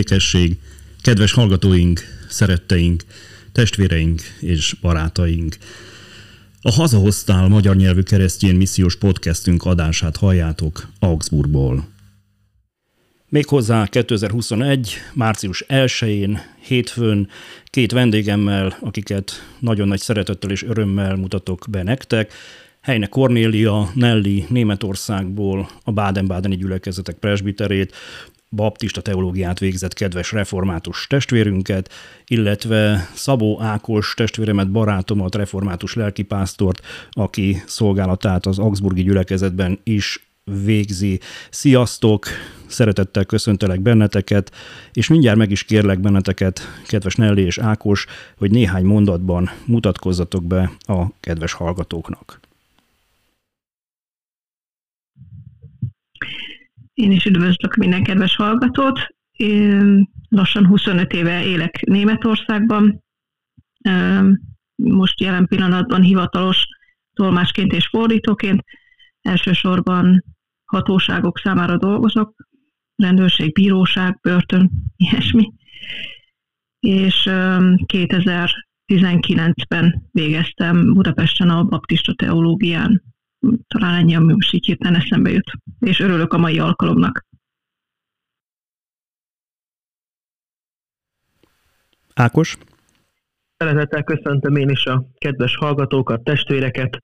békesség, kedves hallgatóink, szeretteink, testvéreink és barátaink. A Hazahoztál magyar nyelvű keresztjén missziós podcastünk adását halljátok Augsburgból. Méghozzá 2021. március 1-én, hétfőn két vendégemmel, akiket nagyon nagy szeretettel és örömmel mutatok be nektek. Heine Cornélia, Nelly Németországból, a Baden-Badeni gyülekezetek presbiterét, baptista teológiát végzett kedves református testvérünket, illetve Szabó Ákos testvéremet, barátomat, református lelkipásztort, aki szolgálatát az Augsburgi gyülekezetben is végzi. Sziasztok! Szeretettel köszöntelek benneteket, és mindjárt meg is kérlek benneteket, kedves Nelly és Ákos, hogy néhány mondatban mutatkozzatok be a kedves hallgatóknak. Én is üdvözlök minden kedves hallgatót. Én lassan 25 éve élek Németországban. Most jelen pillanatban hivatalos tolmásként és fordítóként. Elsősorban hatóságok számára dolgozok, rendőrség, bíróság, börtön, ilyesmi. És 2019-ben végeztem Budapesten a baptista teológián talán ennyi, ami most így hirtelen eszembe jut. És örülök a mai alkalomnak. Ákos? Szeretettel köszöntöm én is a kedves hallgatókat, testvéreket.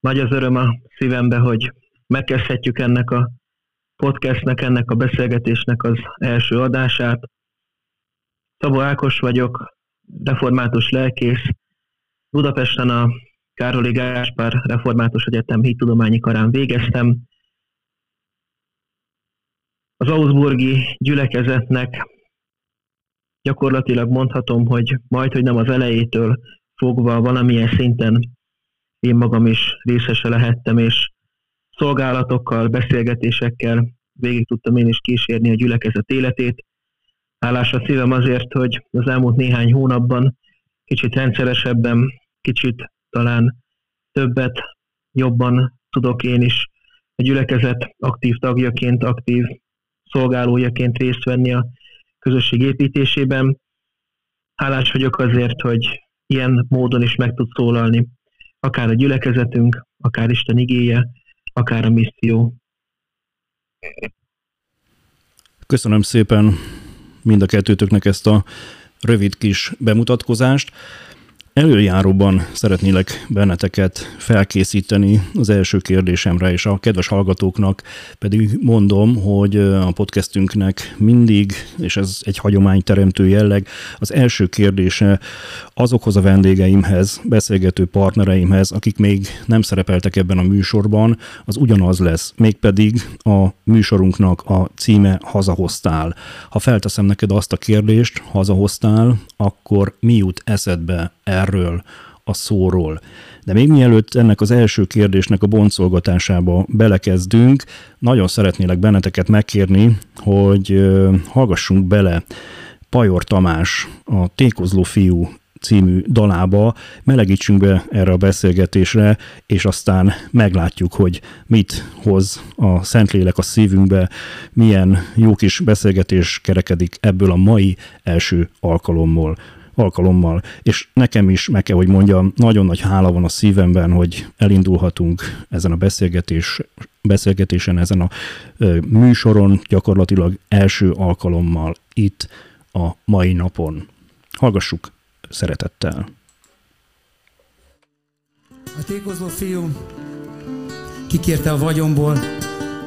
Nagy az öröm a szívembe, hogy megkezdhetjük ennek a podcastnek, ennek a beszélgetésnek az első adását. Szabó Ákos vagyok, református lelkész. Budapesten a Károli Gáspár Református Egyetem hittudományi karán végeztem. Az Augsburgi gyülekezetnek gyakorlatilag mondhatom, hogy majd, hogy nem az elejétől fogva valamilyen szinten én magam is részese lehettem, és szolgálatokkal, beszélgetésekkel végig tudtam én is kísérni a gyülekezet életét. Hálás a szívem azért, hogy az elmúlt néhány hónapban kicsit rendszeresebben, kicsit talán többet, jobban tudok én is a gyülekezet aktív tagjaként, aktív szolgálójaként részt venni a közösség építésében. Hálás vagyok azért, hogy ilyen módon is meg tud szólalni, akár a gyülekezetünk, akár Isten igéje, akár a misszió. Köszönöm szépen mind a kettőtöknek ezt a rövid kis bemutatkozást. Előjáróban szeretnélek benneteket felkészíteni az első kérdésemre, és a kedves hallgatóknak pedig mondom, hogy a podcastünknek mindig, és ez egy hagyományteremtő jelleg, az első kérdése azokhoz a vendégeimhez, beszélgető partnereimhez, akik még nem szerepeltek ebben a műsorban, az ugyanaz lesz, mégpedig a műsorunknak a címe Hazahoztál. Ha felteszem neked azt a kérdést, hazahoztál, akkor mi jut eszedbe erről a szóról. De még mielőtt ennek az első kérdésnek a boncolgatásába belekezdünk, nagyon szeretnélek benneteket megkérni, hogy hallgassunk bele Pajor Tamás, a Tékozló fiú című dalába, melegítsünk be erre a beszélgetésre, és aztán meglátjuk, hogy mit hoz a Szentlélek a szívünkbe, milyen jó kis beszélgetés kerekedik ebből a mai első alkalommal alkalommal, és nekem is meg kell, hogy mondjam, nagyon nagy hála van a szívemben, hogy elindulhatunk ezen a beszélgetés, beszélgetésen, ezen a ö, műsoron, gyakorlatilag első alkalommal itt a mai napon. Hallgassuk szeretettel. A tékozló fiú kikérte a vagyomból,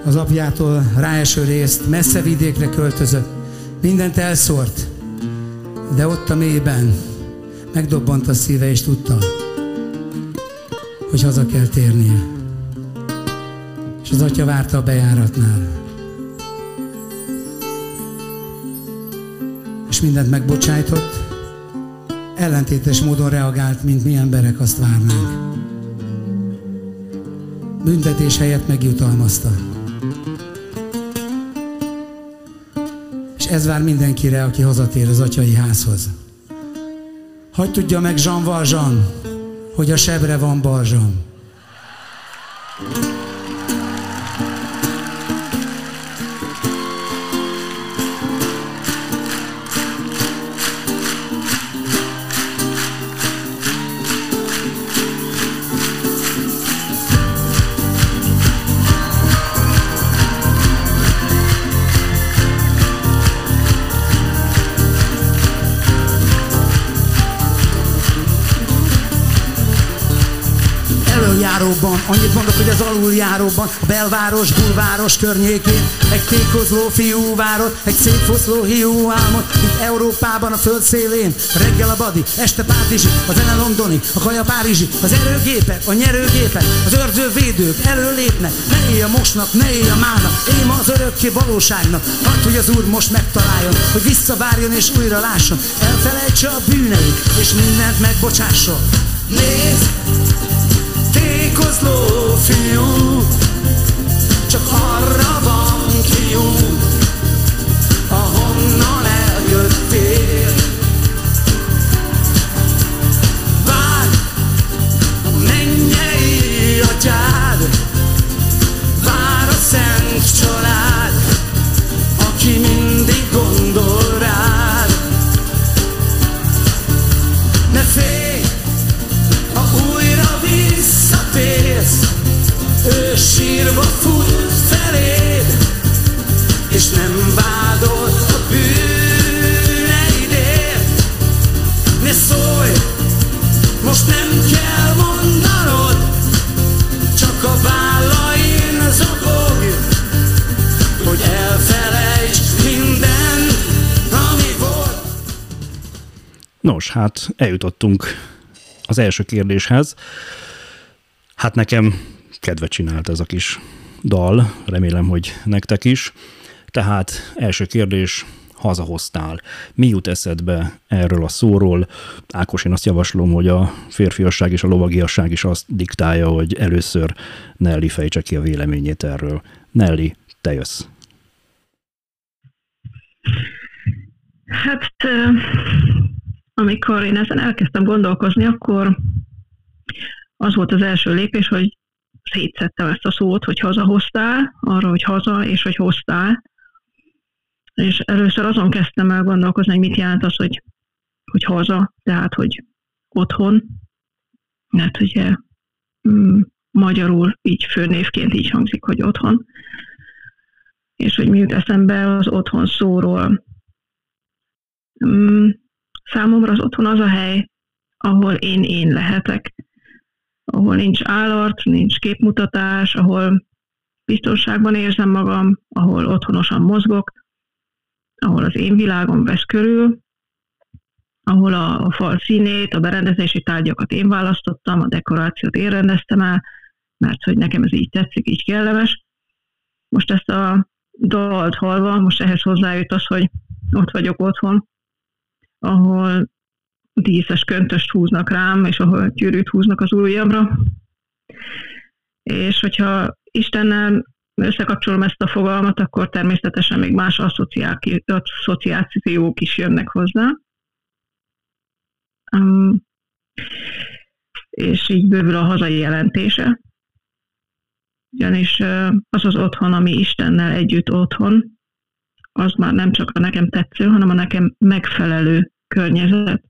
az apjától ráeső részt, messze vidékre költözött, mindent elszórt, de ott a mélyben megdobbant a szíve, és tudta, hogy haza kell térnie. És az atya várta a bejáratnál. És mindent megbocsájtott, ellentétes módon reagált, mint mi emberek azt várnánk. Büntetés helyett megjutalmazta. És ez vár mindenkire, aki hazatér az atyai házhoz. Hogy tudja meg Jean Valjean, hogy a sebre van balzsam. Járóban Annyit mondok, hogy az aluljáróban A belváros, bulváros környékén. Egy tékozló fiú várott Egy szétfoszló hiú álmot Itt Európában a föld szélén. Reggel a badi, este Párizsi A zene londoni, a kaja Párizsi Az erőgépek, a nyerőgépek Az őrző védők előlépnek Ne élj a mosnak, ne élj a mának Én az örökké valóságnak. Hadd, hogy az Úr most megtaláljon Hogy visszavárjon és újra lásson. Elfelejtse a bűneit És mindent megbocsásson Nézd! Csak arra van kiút, ahonnan eljöttél. Várj, a vár a szent család, sírva fut feléd, és nem vádol a bűneidért. Ne szólj, most nem kell mondanod, csak a vállain zokog, hogy elfelejts minden, ami volt. Nos, hát eljutottunk az első kérdéshez. Hát nekem kedvet csinált ez a kis dal, remélem, hogy nektek is. Tehát első kérdés, hazahoztál. Mi jut eszedbe erről a szóról? Ákos, én azt javaslom, hogy a férfiasság és a lovagiasság is azt diktálja, hogy először Nelly fejtse ki a véleményét erről. Nelly, te jössz. Hát, amikor én ezen elkezdtem gondolkozni, akkor az volt az első lépés, hogy szétszettem ezt a szót, hogy hazahoztál, arra, hogy haza, és hogy hoztál. És először azon kezdtem el gondolkozni, hogy mit jelent az, hogy, hogy haza, tehát, hogy otthon. Mert ugye mm, magyarul így főnévként így hangzik, hogy otthon. És hogy mi jut eszembe az otthon szóról. Mm, számomra az otthon az a hely, ahol én én lehetek ahol nincs állart, nincs képmutatás, ahol biztonságban érzem magam, ahol otthonosan mozgok, ahol az én világom vesz körül, ahol a, a fal színét, a berendezési tárgyakat én választottam, a dekorációt én rendeztem el, mert hogy nekem ez így tetszik, így kellemes. Most ezt a dalt hallva, most ehhez hozzájött az, hogy ott vagyok otthon, ahol díszes köntöst húznak rám, és ahol gyűrűt húznak az ujjamra. És hogyha Istennel összekapcsolom ezt a fogalmat, akkor természetesen még más asszociációk is jönnek hozzá. Um, és így bővül a hazai jelentése. Ugyanis az az otthon, ami Istennel együtt otthon, az már nem csak a nekem tetsző, hanem a nekem megfelelő környezet.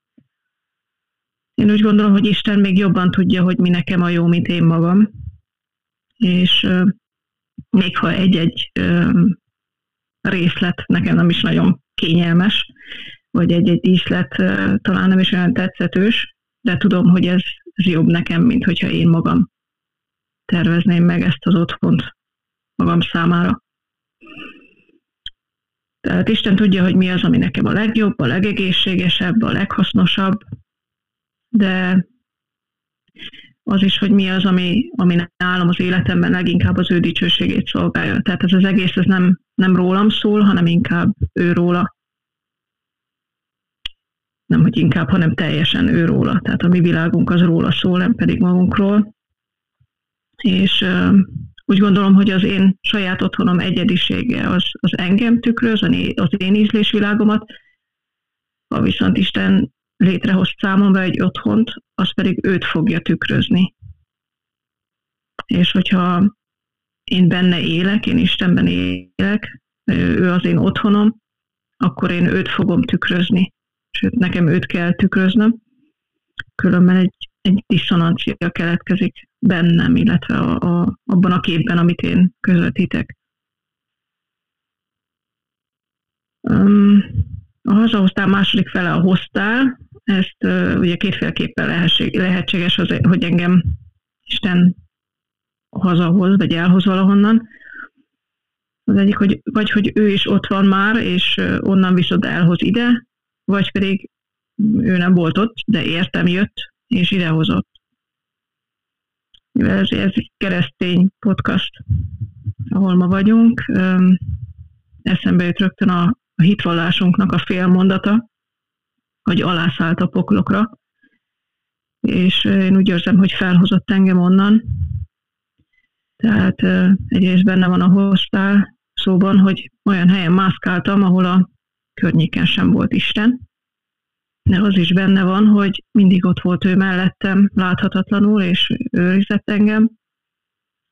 Én úgy gondolom, hogy Isten még jobban tudja, hogy mi nekem a jó, mint én magam. És még ha egy-egy részlet nekem nem is nagyon kényelmes, vagy egy-egy díszlet uh, talán nem is olyan tetszetős, de tudom, hogy ez, ez jobb nekem, mint hogyha én magam tervezném meg ezt az otthont magam számára. Tehát Isten tudja, hogy mi az, ami nekem a legjobb, a legegészségesebb, a leghasznosabb, de az is, hogy mi az, ami, ami nálam az életemben leginkább az ő dicsőségét szolgálja. Tehát ez az egész ez nem, nem rólam szól, hanem inkább ő róla. Nem, hogy inkább, hanem teljesen ő róla. Tehát a mi világunk az róla szól, nem pedig magunkról. És uh, úgy gondolom, hogy az én saját otthonom egyedisége az, az engem tükröz, az én ízlésvilágomat, ha viszont Isten létrehoz számomra egy otthont, az pedig őt fogja tükrözni. És hogyha én benne élek, én Istenben élek, ő az én otthonom, akkor én őt fogom tükrözni. Sőt, nekem őt kell tükröznöm, különben egy, egy diszonancia keletkezik bennem, illetve a, a, abban a képben, amit én közvetítek. Um, a hazahoztál második fele a hoztál, ezt uh, ugye kétféleképpen lehetséges, az, hogy engem Isten hazahoz, vagy elhoz valahonnan. Az egyik, hogy vagy hogy ő is ott van már, és onnan viszont elhoz ide, vagy pedig ő nem volt ott, de értem jött, és idehozott. Ez, ez egy keresztény podcast, ahol ma vagyunk. Eszembe jut rögtön a, a hitvallásunknak a félmondata, hogy alászállt a poklokra, és én úgy érzem, hogy felhozott engem onnan. Tehát egyrészt benne van a hoztál szóban, hogy olyan helyen mászkáltam, ahol a környéken sem volt Isten, de az is benne van, hogy mindig ott volt ő mellettem, láthatatlanul, és őrizett engem,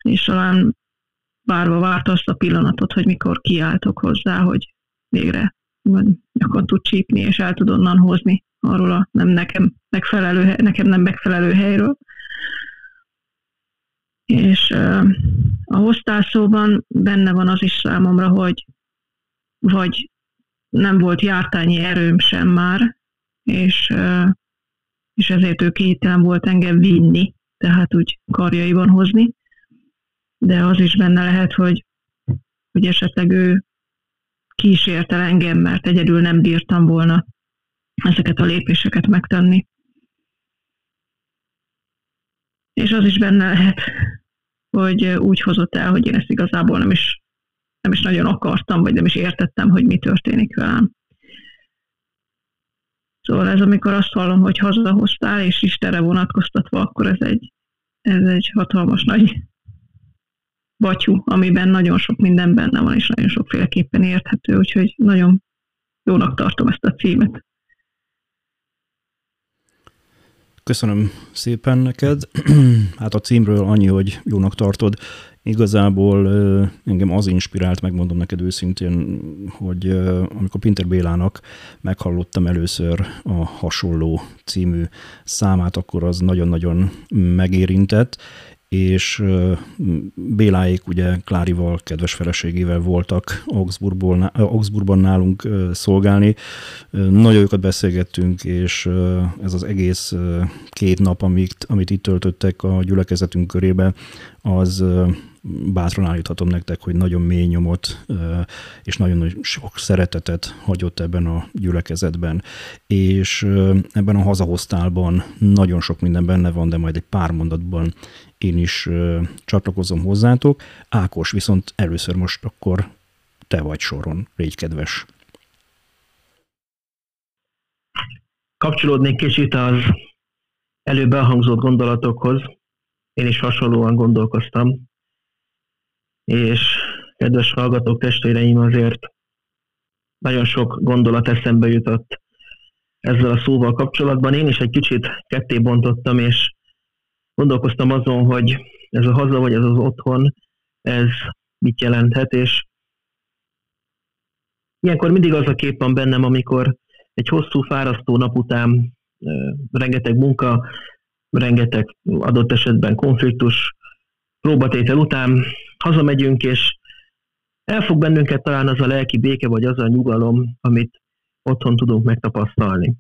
és talán várva várt azt a pillanatot, hogy mikor kiáltok hozzá, hogy végre nyakon tud csípni, és el tud onnan hozni arról a nem nekem megfelelő, nekem nem megfelelő helyről. És a hoztászóban benne van az is számomra, hogy vagy nem volt jártányi erőm sem már, és, és ezért ő képtelen volt engem vinni, tehát úgy karjaiban hozni, de az is benne lehet, hogy, hogy esetleg ő kísért el engem, mert egyedül nem bírtam volna ezeket a lépéseket megtenni. És az is benne lehet, hogy úgy hozott el, hogy én ezt igazából nem is, nem is nagyon akartam, vagy nem is értettem, hogy mi történik velem. Szóval ez, amikor azt hallom, hogy hazahoztál, és Istenre vonatkoztatva, akkor ez egy, ez egy hatalmas nagy batyú, amiben nagyon sok minden benne van, és nagyon sokféleképpen érthető, úgyhogy nagyon jónak tartom ezt a címet. Köszönöm szépen neked. Hát a címről annyi, hogy jónak tartod. Igazából engem az inspirált, megmondom neked őszintén, hogy amikor Pinter Bélának meghallottam először a hasonló című számát, akkor az nagyon-nagyon megérintett, és Béláék ugye Klárival, kedves feleségével voltak Augsburgból, Augsburgban nálunk szolgálni. Nagyon jókat beszélgettünk, és ez az egész két nap, amit, amit itt töltöttek a gyülekezetünk körébe, az bátran állíthatom nektek, hogy nagyon mély nyomot és nagyon sok szeretetet hagyott ebben a gyülekezetben. És ebben a hazahoztálban nagyon sok minden benne van, de majd egy pár mondatban én is csatlakozom hozzátok. Ákos, viszont először most akkor te vagy soron, légy kedves. Kapcsolódnék kicsit az előbb elhangzott gondolatokhoz. Én is hasonlóan gondolkoztam és kedves hallgatók, testvéreim, azért nagyon sok gondolat eszembe jutott ezzel a szóval kapcsolatban. Én is egy kicsit ketté bontottam, és gondolkoztam azon, hogy ez a haza vagy ez az otthon, ez mit jelenthet, és ilyenkor mindig az a kép van bennem, amikor egy hosszú, fárasztó nap után rengeteg munka, rengeteg adott esetben konfliktus, próbatétel után hazamegyünk, és elfog bennünket talán az a lelki béke, vagy az a nyugalom, amit otthon tudunk megtapasztalni.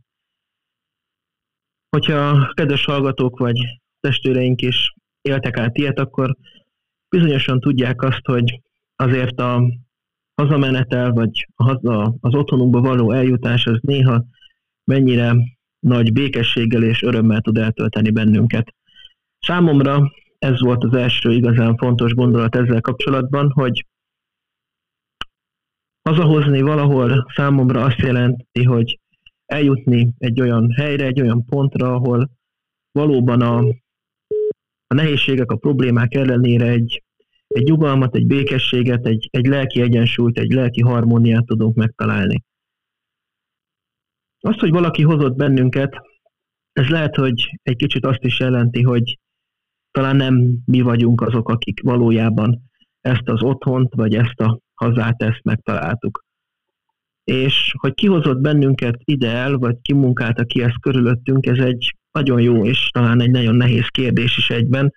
Hogyha kedves hallgatók vagy testőreink is éltek át ilyet, akkor bizonyosan tudják azt, hogy azért a hazamenetel, vagy az otthonunkba való eljutás, az néha mennyire nagy békességgel és örömmel tud eltölteni bennünket. Számomra ez volt az első igazán fontos gondolat ezzel kapcsolatban, hogy hazahozni valahol számomra azt jelenti, hogy eljutni egy olyan helyre, egy olyan pontra, ahol valóban a, a nehézségek, a problémák ellenére egy, egy nyugalmat, egy békességet, egy, egy lelki egyensúlyt, egy lelki harmóniát tudunk megtalálni. Az, hogy valaki hozott bennünket, ez lehet, hogy egy kicsit azt is jelenti, hogy talán nem mi vagyunk azok, akik valójában ezt az otthont, vagy ezt a hazát, ezt megtaláltuk. És hogy kihozott bennünket ide el, vagy kimunkálta ki ezt körülöttünk, ez egy nagyon jó és talán egy nagyon nehéz kérdés is egyben.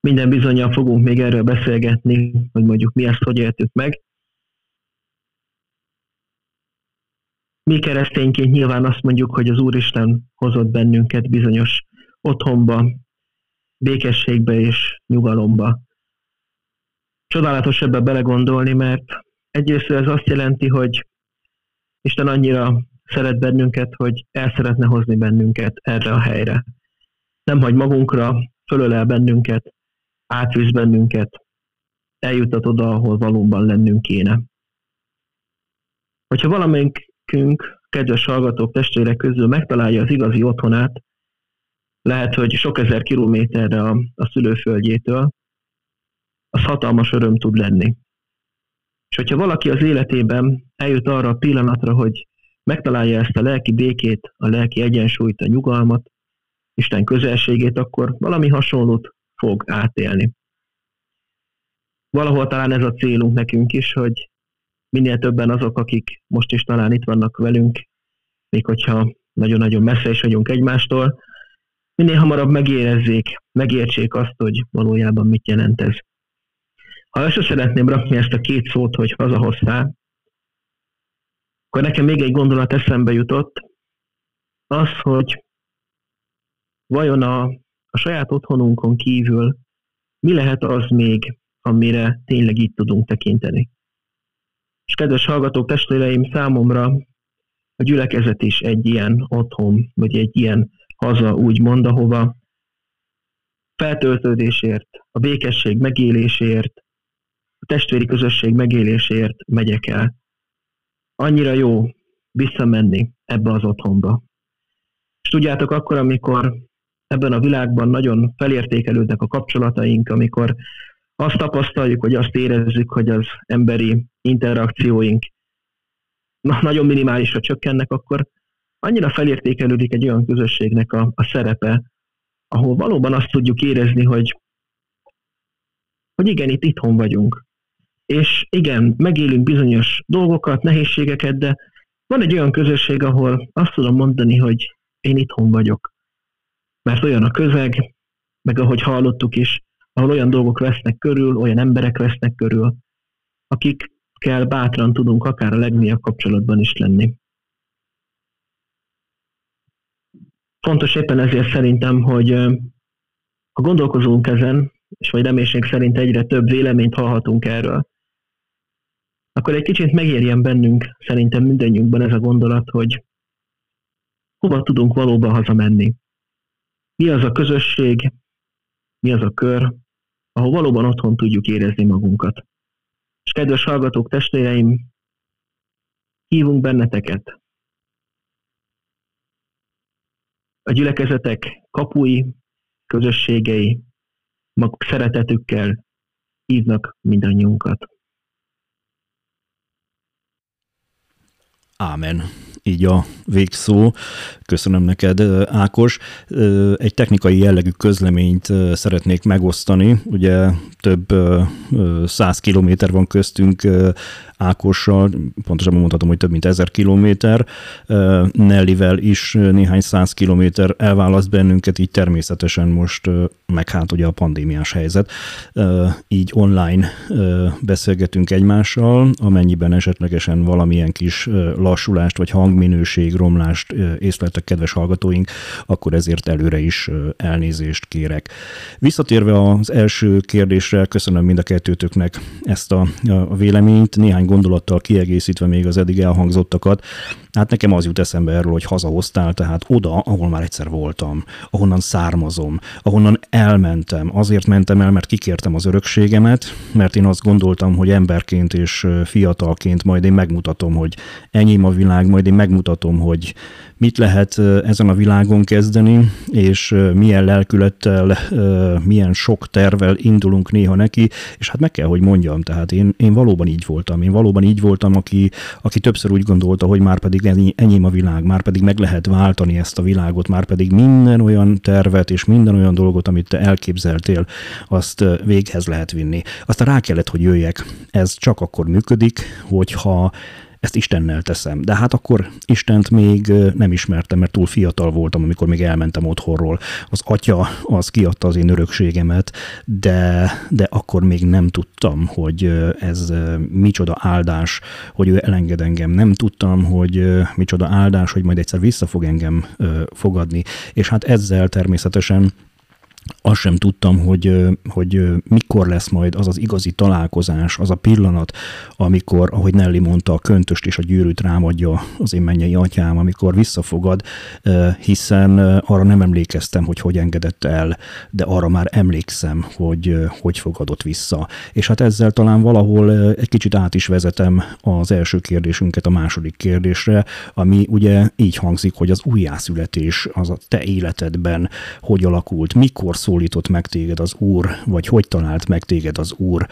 Minden bizonyal fogunk még erről beszélgetni, hogy mondjuk mi ezt hogy éltük meg. Mi keresztényként nyilván azt mondjuk, hogy az Úristen hozott bennünket bizonyos otthonba, békességbe és nyugalomba. Csodálatos ebbe belegondolni, mert egyrészt ez azt jelenti, hogy Isten annyira szeret bennünket, hogy el szeretne hozni bennünket erre a helyre. Nem hagy magunkra, fölölel bennünket, átvisz bennünket, eljutat oda, ahol valóban lennünk kéne. Hogyha valamelyikünk, kedves hallgatók, testvérek közül megtalálja az igazi otthonát, lehet, hogy sok ezer kilométerre a, a szülőföldjétől, az hatalmas öröm tud lenni. És hogyha valaki az életében eljut arra a pillanatra, hogy megtalálja ezt a lelki békét, a lelki egyensúlyt, a nyugalmat, Isten közelségét, akkor valami hasonlót fog átélni. Valahol talán ez a célunk nekünk is, hogy minél többen azok, akik most is talán itt vannak velünk, még hogyha nagyon-nagyon messze is vagyunk egymástól, minél hamarabb megérezzék, megértsék azt, hogy valójában mit jelent ez. Ha össze szeretném rakni ezt a két szót, hogy hazahoztál, akkor nekem még egy gondolat eszembe jutott, az, hogy vajon a, a saját otthonunkon kívül mi lehet az még, amire tényleg így tudunk tekinteni. És kedves hallgatók, testvéreim, számomra a gyülekezet is egy ilyen otthon, vagy egy ilyen haza, úgymond, ahova feltöltődésért, a békesség megélésért, a testvéri közösség megélésért megyek el. Annyira jó visszamenni ebbe az otthonba. És tudjátok, akkor, amikor ebben a világban nagyon felértékelődnek a kapcsolataink, amikor azt tapasztaljuk, hogy azt érezzük, hogy az emberi interakcióink na, nagyon minimálisra csökkennek, akkor annyira felértékelődik egy olyan közösségnek a, a szerepe, ahol valóban azt tudjuk érezni, hogy, hogy igen, itt itthon vagyunk. És igen, megélünk bizonyos dolgokat, nehézségeket, de van egy olyan közösség, ahol azt tudom mondani, hogy én itthon vagyok. Mert olyan a közeg, meg ahogy hallottuk is, ahol olyan dolgok vesznek körül, olyan emberek vesznek körül, akikkel bátran tudunk akár a legmélyebb kapcsolatban is lenni. Fontos éppen ezért szerintem, hogy ha gondolkozunk ezen, és vagy reménység szerint egyre több véleményt hallhatunk erről, akkor egy kicsit megérjen bennünk szerintem mindannyiunkban ez a gondolat, hogy hova tudunk valóban hazamenni. Mi az a közösség, mi az a kör, ahol valóban otthon tudjuk érezni magunkat. És kedves hallgatók, testvéreim, hívunk benneteket, a gyülekezetek kapui, közösségei, maguk szeretetükkel hívnak mindannyiunkat. Ámen. Így a végszó. Köszönöm neked, Ákos. Egy technikai jellegű közleményt szeretnék megosztani. Ugye több száz kilométer van köztünk Ákossal, pontosabban mondhatom, hogy több mint ezer kilométer. Nellivel is néhány száz kilométer elválaszt bennünket, így természetesen most, meg hát ugye a pandémiás helyzet, így online beszélgetünk egymással, amennyiben esetlegesen valamilyen kis lassulást vagy hangminőség romlást észleltek kedves hallgatóink, akkor ezért előre is elnézést kérek. Visszatérve az első kérdésre, köszönöm mind a kettőtöknek ezt a, véleményt. Néhány gondolattal kiegészítve még az eddig elhangzottakat, hát nekem az jut eszembe erről, hogy hazahoztál, tehát oda, ahol már egyszer voltam, ahonnan származom, ahonnan elmentem, azért mentem el, mert kikértem az örökségemet, mert én azt gondoltam, hogy emberként és fiatalként majd én megmutatom, hogy enyém a világ, majd én megmutatom, hogy mit lehet ezen a világon kezdeni, és milyen lelkülettel, milyen sok tervel indulunk néha neki, és hát meg kell, hogy mondjam, tehát én, én valóban így voltam. Én valóban így voltam, aki, aki többször úgy gondolta, hogy már pedig ennyi, enyém a világ, már pedig meg lehet váltani ezt a világot, már pedig minden olyan tervet és minden olyan dolgot, amit te elképzeltél, azt véghez lehet vinni. Aztán rá kellett, hogy jöjjek. Ez csak akkor működik, hogyha ezt Istennel teszem. De hát akkor Istent még nem ismertem, mert túl fiatal voltam, amikor még elmentem otthonról. Az atya az kiadta az én örökségemet, de, de akkor még nem tudtam, hogy ez micsoda áldás, hogy ő elenged engem. Nem tudtam, hogy micsoda áldás, hogy majd egyszer vissza fog engem fogadni. És hát ezzel természetesen azt sem tudtam, hogy, hogy mikor lesz majd az az igazi találkozás, az a pillanat, amikor, ahogy Nelly mondta, a köntöst és a gyűrűt rámadja az én mennyei atyám, amikor visszafogad, hiszen arra nem emlékeztem, hogy hogy engedett el, de arra már emlékszem, hogy hogy fogadott vissza. És hát ezzel talán valahol egy kicsit át is vezetem az első kérdésünket a második kérdésre, ami ugye így hangzik, hogy az újjászületés az a te életedben hogy alakult, mikor szólított meg téged az Úr, vagy hogy talált meg téged az Úr.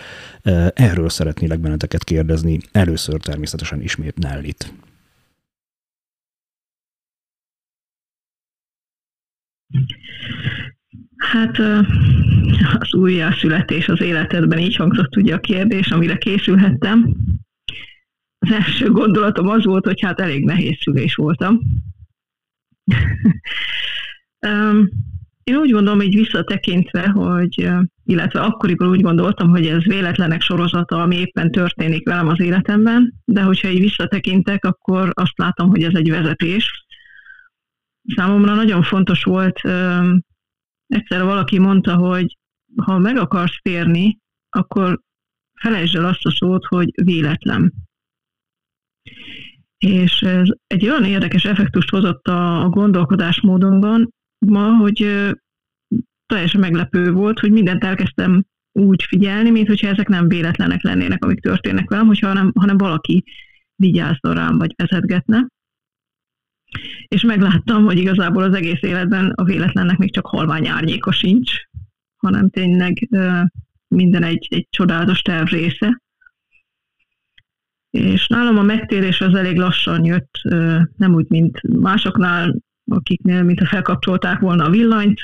Erről szeretnélek benneteket kérdezni. Először természetesen ismét Nellit. Hát az újjászületés az életedben így hangzott ugye a kérdés, amire készülhettem. Az első gondolatom az volt, hogy hát elég nehéz szülés voltam. Én úgy gondolom, így visszatekintve, hogy, illetve akkoriban úgy gondoltam, hogy ez véletlenek sorozata, ami éppen történik velem az életemben, de hogyha így visszatekintek, akkor azt látom, hogy ez egy vezetés. Számomra nagyon fontos volt, egyszer valaki mondta, hogy ha meg akarsz térni, akkor felejtsd el azt a szót, hogy véletlen. És ez egy olyan érdekes effektust hozott a gondolkodásmódomban, ma, hogy teljesen meglepő volt, hogy mindent elkezdtem úgy figyelni, mint hogyha ezek nem véletlenek lennének, amik történnek velem, hogyha hanem, hanem valaki vigyázna rám, vagy vezetgetne. És megláttam, hogy igazából az egész életben a véletlennek még csak halvány árnyéka sincs, hanem tényleg minden egy, egy csodálatos terv része. És nálam a megtérés az elég lassan jött, nem úgy, mint másoknál, akiknél, mintha felkapcsolták volna a villanyt.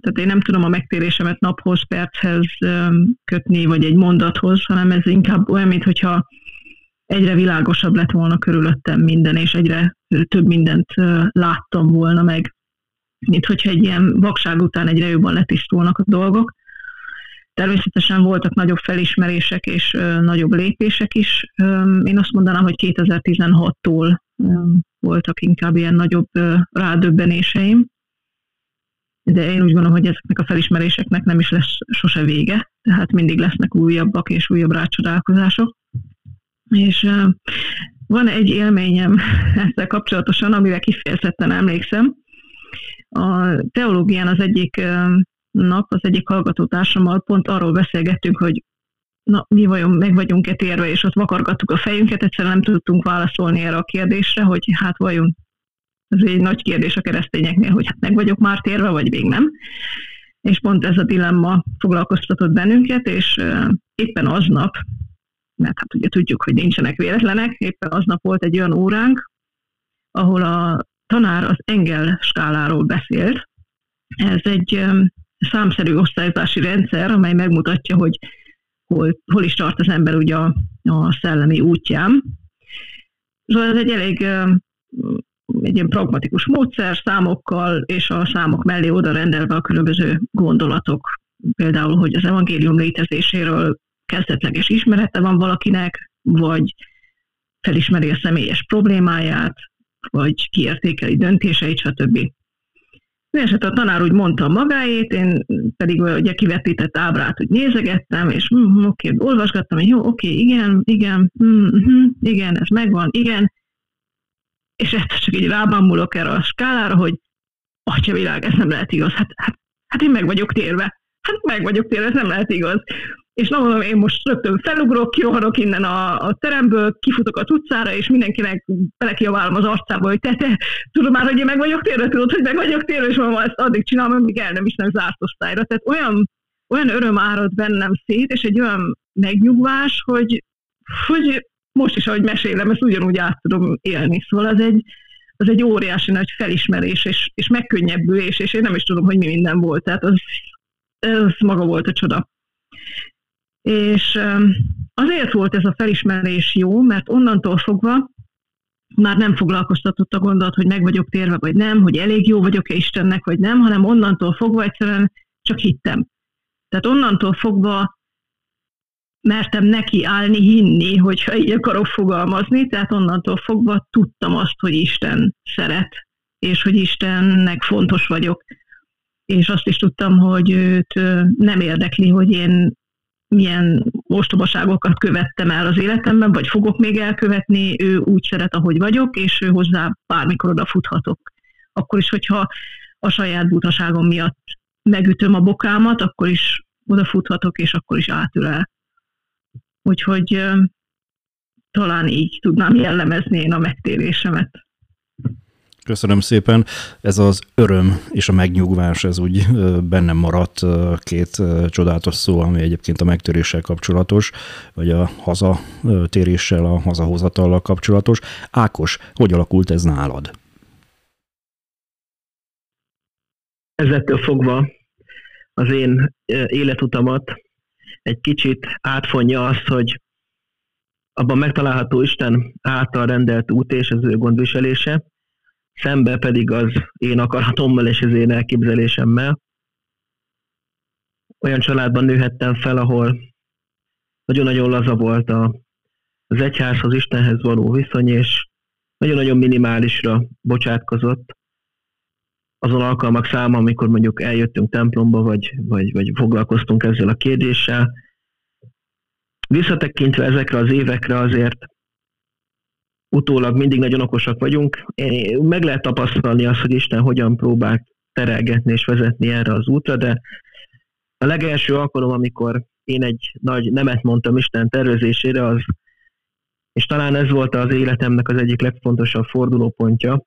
Tehát én nem tudom a megtérésemet naphoz, perchez kötni, vagy egy mondathoz, hanem ez inkább olyan, mintha egyre világosabb lett volna körülöttem minden, és egyre több mindent láttam volna meg, mint hogyha egy ilyen vakság után egyre jobban letisztulnak a dolgok. Természetesen voltak nagyobb felismerések és nagyobb lépések is. Én azt mondanám, hogy 2016-tól voltak inkább ilyen nagyobb rádöbbenéseim, de én úgy gondolom, hogy ezeknek a felismeréseknek nem is lesz sose vége, tehát mindig lesznek újabbak és újabb rácsodálkozások. És van egy élményem ezzel kapcsolatosan, amire kifejezetten emlékszem. A teológián az egyik nap, az egyik hallgatótársammal pont arról beszélgettünk, hogy na, mi vajon meg vagyunk-e térve, és ott vakargattuk a fejünket, egyszerűen nem tudtunk válaszolni erre a kérdésre, hogy hát vajon ez egy nagy kérdés a keresztényeknél, hogy hát meg vagyok már térve, vagy még nem. És pont ez a dilemma foglalkoztatott bennünket, és éppen aznap, mert hát ugye tudjuk, hogy nincsenek véletlenek, éppen aznap volt egy olyan óránk, ahol a tanár az Engel skáláról beszélt. Ez egy számszerű osztályozási rendszer, amely megmutatja, hogy hol, hol is tart az ember ugye a, a szellemi útján. Szóval ez egy elég egy ilyen pragmatikus módszer számokkal, és a számok mellé oda rendelve a különböző gondolatok. Például, hogy az evangélium létezéséről kezdetleges ismerete van valakinek, vagy felismeri a személyes problémáját, vagy kiértékeli döntéseit, stb. Mindenesetre a tanár úgy mondta magáét, én pedig ugye kivetített ábrát úgy nézegettem, és mm, oké, okay, olvasgattam, hogy jó, oké, okay, igen, igen, mm, igen, ez megvan, igen, és ezt csak így rábámulok erre a skálára, hogy atya világ, ez nem lehet igaz, hát, hát, hát én meg vagyok térve, hát meg vagyok térve, ez nem lehet igaz. És na mondom, én most rögtön felugrok, kirohanok innen a, a teremből, kifutok a utcára, és mindenkinek belekiabálom az arcába, hogy te, te, tudom már, hogy én meg vagyok térve, tudod, hogy meg vagyok térve, és mondom, ezt addig csinálom, amíg el nem nem zárt osztályra. Tehát olyan, olyan öröm árad bennem szét, és egy olyan megnyugvás, hogy, hogy most is, ahogy mesélem, ezt ugyanúgy át tudom élni. Szóval az egy, az egy óriási nagy felismerés, és, és megkönnyebbülés, és én nem is tudom, hogy mi minden volt. Tehát az, ez maga volt a csoda. És azért volt ez a felismerés jó, mert onnantól fogva már nem foglalkoztatott a gondolat, hogy meg vagyok térve, vagy nem, hogy elég jó vagyok-e Istennek, vagy nem, hanem onnantól fogva egyszerűen csak hittem. Tehát onnantól fogva mertem neki állni, hinni, hogyha így akarok fogalmazni, tehát onnantól fogva tudtam azt, hogy Isten szeret, és hogy Istennek fontos vagyok. És azt is tudtam, hogy őt nem érdekli, hogy én milyen ostobaságokat követtem el az életemben, vagy fogok még elkövetni, ő úgy szeret, ahogy vagyok, és ő hozzá bármikor odafuthatok. Akkor is, hogyha a saját butaságom miatt megütöm a bokámat, akkor is odafuthatok, és akkor is átül el. Úgyhogy talán így tudnám jellemezni én a megtérésemet. Köszönöm szépen. Ez az öröm és a megnyugvás, ez úgy bennem maradt két csodálatos szó, ami egyébként a megtöréssel kapcsolatos, vagy a hazatéréssel, a hazahozatallal kapcsolatos. Ákos, hogy alakult ez nálad? Ezettől fogva az én életutamat egy kicsit átfonja azt, hogy abban megtalálható Isten által rendelt út és az ő gondviselése, szembe pedig az én akaratommal és az én elképzelésemmel. Olyan családban nőhettem fel, ahol nagyon-nagyon laza volt a, az egyházhoz, Istenhez való viszony, és nagyon-nagyon minimálisra bocsátkozott azon alkalmak száma, amikor mondjuk eljöttünk templomba, vagy, vagy, vagy foglalkoztunk ezzel a kérdéssel. Visszatekintve ezekre az évekre azért utólag mindig nagyon okosak vagyunk. Meg lehet tapasztalni azt, hogy Isten hogyan próbál terelgetni és vezetni erre az útra, de a legelső alkalom, amikor én egy nagy nemet mondtam Isten tervezésére, az, és talán ez volt az életemnek az egyik legfontosabb fordulópontja,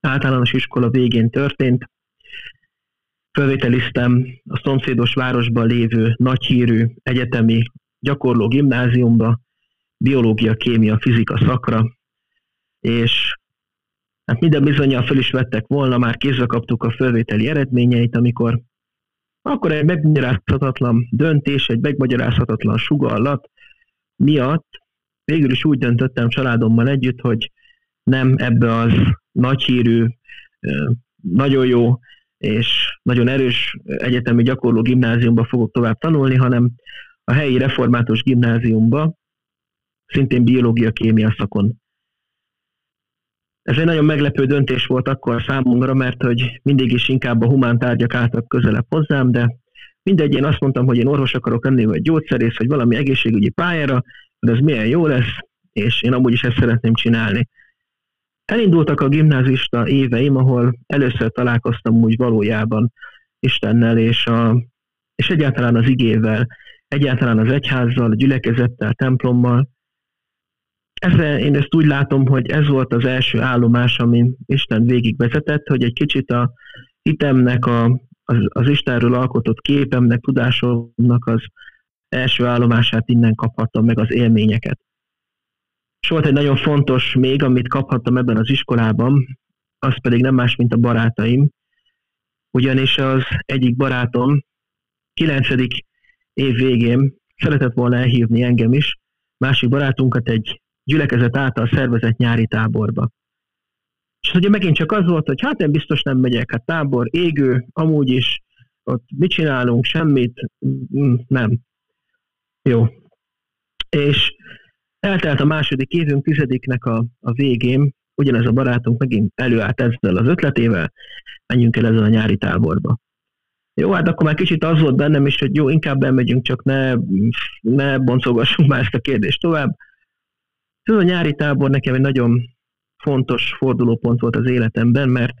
általános iskola végén történt. Fölvételiztem a szomszédos városban lévő nagyhírű egyetemi gyakorló gimnáziumba, biológia, kémia, fizika szakra, és hát minden bizonyal fel is vettek volna, már kézbe kaptuk a fölvételi eredményeit, amikor akkor egy megmagyarázhatatlan döntés, egy megmagyarázhatatlan sugallat miatt végül is úgy döntöttem családommal együtt, hogy nem ebbe az nagyhírű, nagyon jó és nagyon erős egyetemi gyakorló gimnáziumba fogok tovább tanulni, hanem a helyi református gimnáziumba, szintén biológia-kémia szakon ez egy nagyon meglepő döntés volt akkor számunkra, mert hogy mindig is inkább a humán tárgyak álltak közelebb hozzám, de mindegy, én azt mondtam, hogy én orvos akarok lenni, vagy gyógyszerész, vagy valami egészségügyi pályára, de ez milyen jó lesz, és én amúgy is ezt szeretném csinálni. Elindultak a gimnázista éveim, ahol először találkoztam úgy valójában Istennel, és, a, és egyáltalán az igével, egyáltalán az egyházzal, a gyülekezettel, templommal, ezzel én ezt úgy látom, hogy ez volt az első állomás, amin Isten végigvezetett, hogy egy kicsit a hitemnek, a, az, az Istenről alkotott képemnek, tudásomnak az első állomását innen kaphattam meg az élményeket. És volt egy nagyon fontos még, amit kaphattam ebben az iskolában, az pedig nem más, mint a barátaim. Ugyanis az egyik barátom 9. év végén szeretett volna elhívni engem is, másik barátunkat egy gyülekezet által szervezett nyári táborba. És ugye megint csak az volt, hogy hát én biztos nem megyek, hát tábor, égő, amúgy is, ott mit csinálunk, semmit, mm, nem. Jó. És eltelt a második évünk, tizediknek a, a végén, ugyanez a barátunk megint előállt ezzel az ötletével, menjünk el ezzel a nyári táborba. Jó, hát akkor már kicsit az volt bennem is, hogy jó, inkább bemegyünk, csak ne, ne boncolgassunk már ezt a kérdést tovább. Ez a nyári tábor nekem egy nagyon fontos fordulópont volt az életemben, mert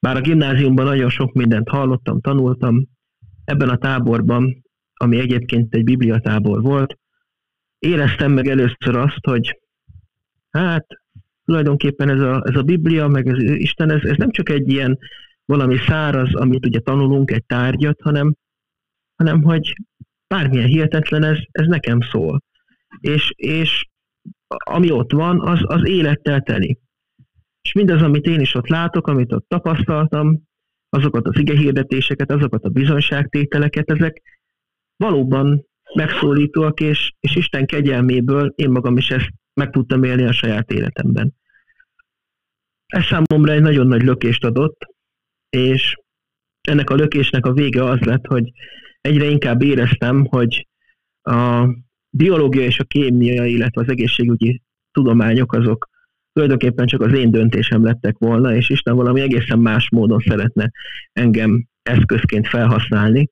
bár a gimnáziumban nagyon sok mindent hallottam, tanultam, ebben a táborban ami egyébként egy bibliatábor volt, éreztem meg először azt, hogy hát tulajdonképpen ez a, ez a Biblia, meg ez Isten, ez, ez nem csak egy ilyen valami száraz, amit ugye tanulunk, egy tárgyat, hanem, hanem hogy bármilyen hihetetlen, ez, ez nekem szól. És, és ami ott van, az, az élettel teli. És mindaz, amit én is ott látok, amit ott tapasztaltam, azokat az hirdetéseket, azokat a bizonyságtételeket, ezek valóban megszólítóak, és, és Isten kegyelméből én magam is ezt meg tudtam élni a saját életemben. Ez számomra egy nagyon nagy lökést adott, és ennek a lökésnek a vége az lett, hogy egyre inkább éreztem, hogy a biológia és a kémia, illetve az egészségügyi tudományok azok tulajdonképpen csak az én döntésem lettek volna, és Isten valami egészen más módon szeretne engem eszközként felhasználni.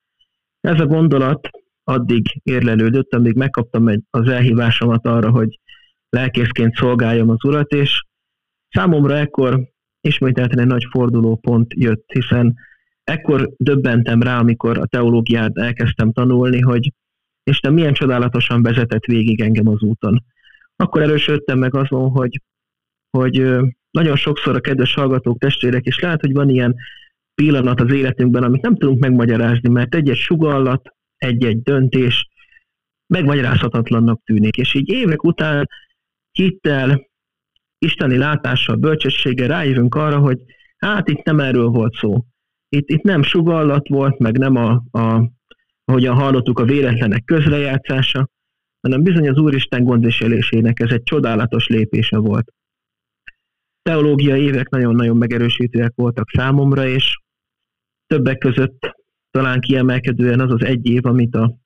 Ez a gondolat addig érlelődött, amíg megkaptam az elhívásomat arra, hogy lelkészként szolgáljam az Urat, és számomra ekkor ismételten egy nagy fordulópont jött, hiszen ekkor döbbentem rá, amikor a teológiát elkezdtem tanulni, hogy Isten milyen csodálatosan vezetett végig engem az úton. Akkor erősödtem meg azon, hogy, hogy nagyon sokszor a kedves hallgatók, testvérek, és lehet, hogy van ilyen pillanat az életünkben, amit nem tudunk megmagyarázni, mert egy-egy sugallat, egy-egy döntés megmagyarázhatatlannak tűnik. És így évek után hittel, isteni látással, bölcsességgel rájövünk arra, hogy hát itt nem erről volt szó. Itt, itt nem sugallat volt, meg nem a, a ahogyan hallottuk, a véletlenek közrejátszása, hanem bizony az Úristen gondviselésének ez egy csodálatos lépése volt. Teológiai évek nagyon-nagyon megerősítőek voltak számomra, és többek között talán kiemelkedően az az egy év, amit a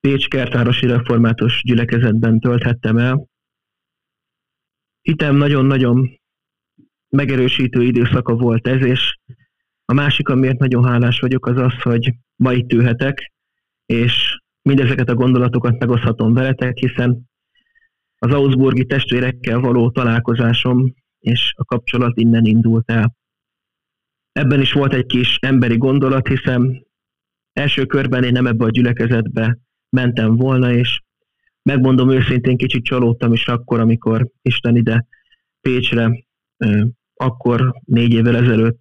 Pécs Kertárosi Református gyülekezetben tölthettem el. Hitem nagyon-nagyon megerősítő időszaka volt ez, és a másik, amiért nagyon hálás vagyok, az az, hogy ma itt ülhetek, és mindezeket a gondolatokat megoszthatom veletek, hiszen az Augsburgi testvérekkel való találkozásom és a kapcsolat innen indult el. Ebben is volt egy kis emberi gondolat, hiszen első körben én nem ebbe a gyülekezetbe mentem volna, és megmondom őszintén, kicsit csalódtam is akkor, amikor Isten ide Pécsre, akkor négy évvel ezelőtt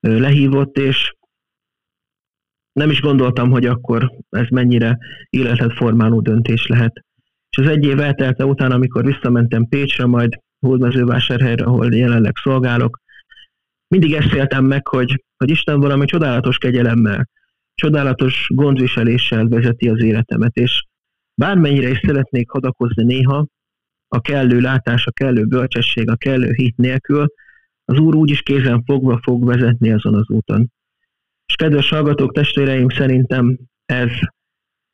lehívott, és nem is gondoltam, hogy akkor ez mennyire életet formáló döntés lehet. És az egy év eltelte után, amikor visszamentem Pécsre, majd Hódmezővásárhelyre, ahol jelenleg szolgálok, mindig ezt meg, hogy, hogy Isten valami csodálatos kegyelemmel, csodálatos gondviseléssel vezeti az életemet, és bármennyire is szeretnék hadakozni néha, a kellő látás, a kellő bölcsesség, a kellő hit nélkül, az Úr úgyis kézen fogva fog vezetni azon az úton. És kedves hallgatók, testvéreim, szerintem ez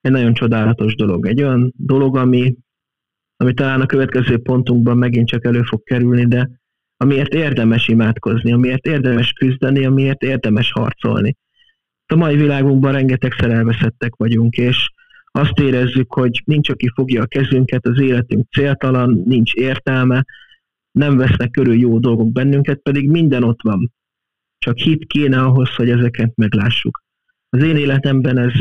egy nagyon csodálatos dolog. Egy olyan dolog, ami, ami talán a következő pontunkban megint csak elő fog kerülni, de amiért érdemes imádkozni, amiért érdemes küzdeni, amiért érdemes harcolni. A mai világunkban rengetegszer elveszettek vagyunk, és azt érezzük, hogy nincs, aki fogja a kezünket, az életünk céltalan, nincs értelme, nem vesznek körül jó dolgok bennünket, pedig minden ott van csak hit kéne ahhoz, hogy ezeket meglássuk. Az én életemben ez,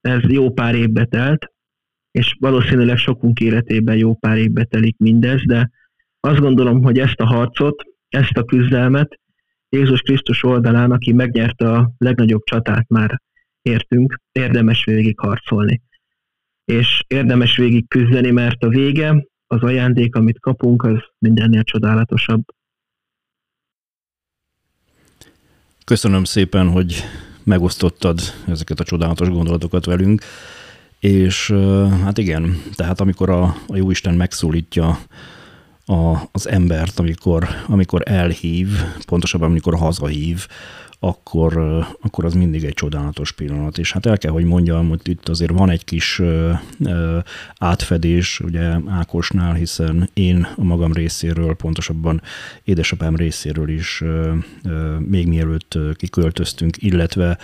ez jó pár évbe telt, és valószínűleg sokunk életében jó pár évbe telik mindez, de azt gondolom, hogy ezt a harcot, ezt a küzdelmet Jézus Krisztus oldalán, aki megnyerte a legnagyobb csatát már értünk, érdemes végig harcolni. És érdemes végig küzdeni, mert a vége, az ajándék, amit kapunk, az mindennél csodálatosabb. Köszönöm szépen, hogy megosztottad ezeket a csodálatos gondolatokat velünk, és hát igen, tehát amikor a, a Jóisten megszólítja a, az embert, amikor, amikor elhív, pontosabban amikor hazahív, akkor, akkor az mindig egy csodálatos pillanat. És hát el kell, hogy mondjam, hogy itt azért van egy kis átfedés, ugye Ákosnál, hiszen én a magam részéről, pontosabban édesapám részéről is még mielőtt kiköltöztünk, illetve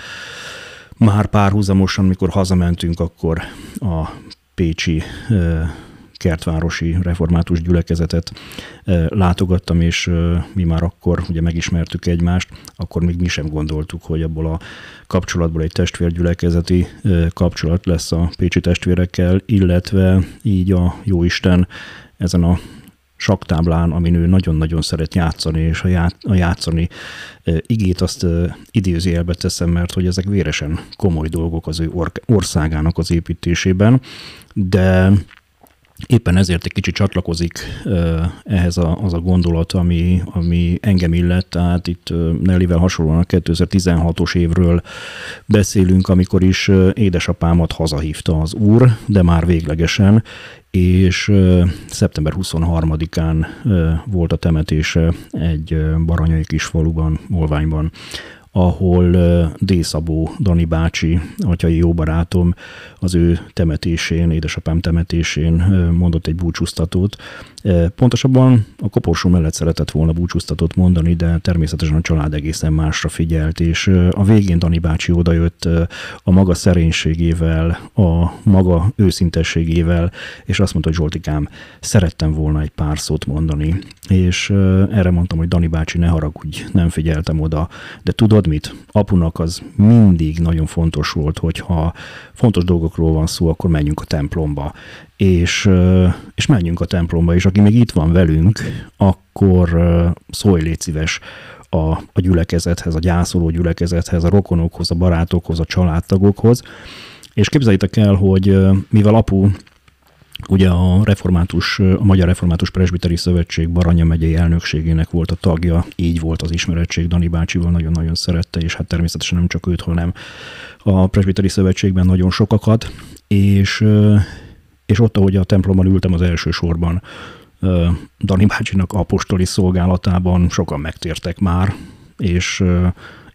már párhuzamosan, mikor hazamentünk, akkor a Pécsi kertvárosi református gyülekezetet látogattam, és mi már akkor ugye megismertük egymást, akkor még mi sem gondoltuk, hogy abból a kapcsolatból egy testvérgyülekezeti kapcsolat lesz a pécsi testvérekkel, illetve így a Jóisten ezen a saktáblán, amin ő nagyon-nagyon szeret játszani, és a, ját, a játszani igét azt idézőjelbe teszem, mert hogy ezek véresen komoly dolgok az ő or- országának az építésében, de éppen ezért egy kicsit csatlakozik ehhez a, az a gondolat, ami, ami engem illet, tehát itt Nellivel hasonlóan a 2016-os évről beszélünk, amikor is édesapámat hazahívta az úr, de már véglegesen, és szeptember 23-án volt a temetése egy baranyai kis faluban, Olványban, ahol Dészabó Dani bácsi, atyai jó barátom, az ő temetésén, édesapám temetésén mondott egy búcsúztatót. Pontosabban a koporsó mellett szeretett volna búcsúztatót mondani, de természetesen a család egészen másra figyelt, és a végén Dani bácsi odajött a maga szerénységével, a maga őszintességével, és azt mondta, hogy Zsoltikám, szerettem volna egy pár szót mondani. És erre mondtam, hogy Dani bácsi, ne haragudj, nem figyeltem oda, de tudod mit? Apunak az mindig nagyon fontos volt, hogyha fontos dolgokról van szó, akkor menjünk a templomba. És, és menjünk a templomba, és aki még itt van velünk, akkor szólj légy szíves a, a gyülekezethez, a gyászoló gyülekezethez, a rokonokhoz, a barátokhoz, a családtagokhoz. És képzeljétek el, hogy mivel apu Ugye a református, a Magyar Református Presbiteri Szövetség Baranya megyei elnökségének volt a tagja, így volt az ismerettség, Dani bácsival nagyon-nagyon szerette, és hát természetesen nem csak őt, hanem a Presbiteri Szövetségben nagyon sokakat, és, és ott, ahogy a templomban ültem az első sorban, Dani bácsinak apostoli szolgálatában sokan megtértek már, és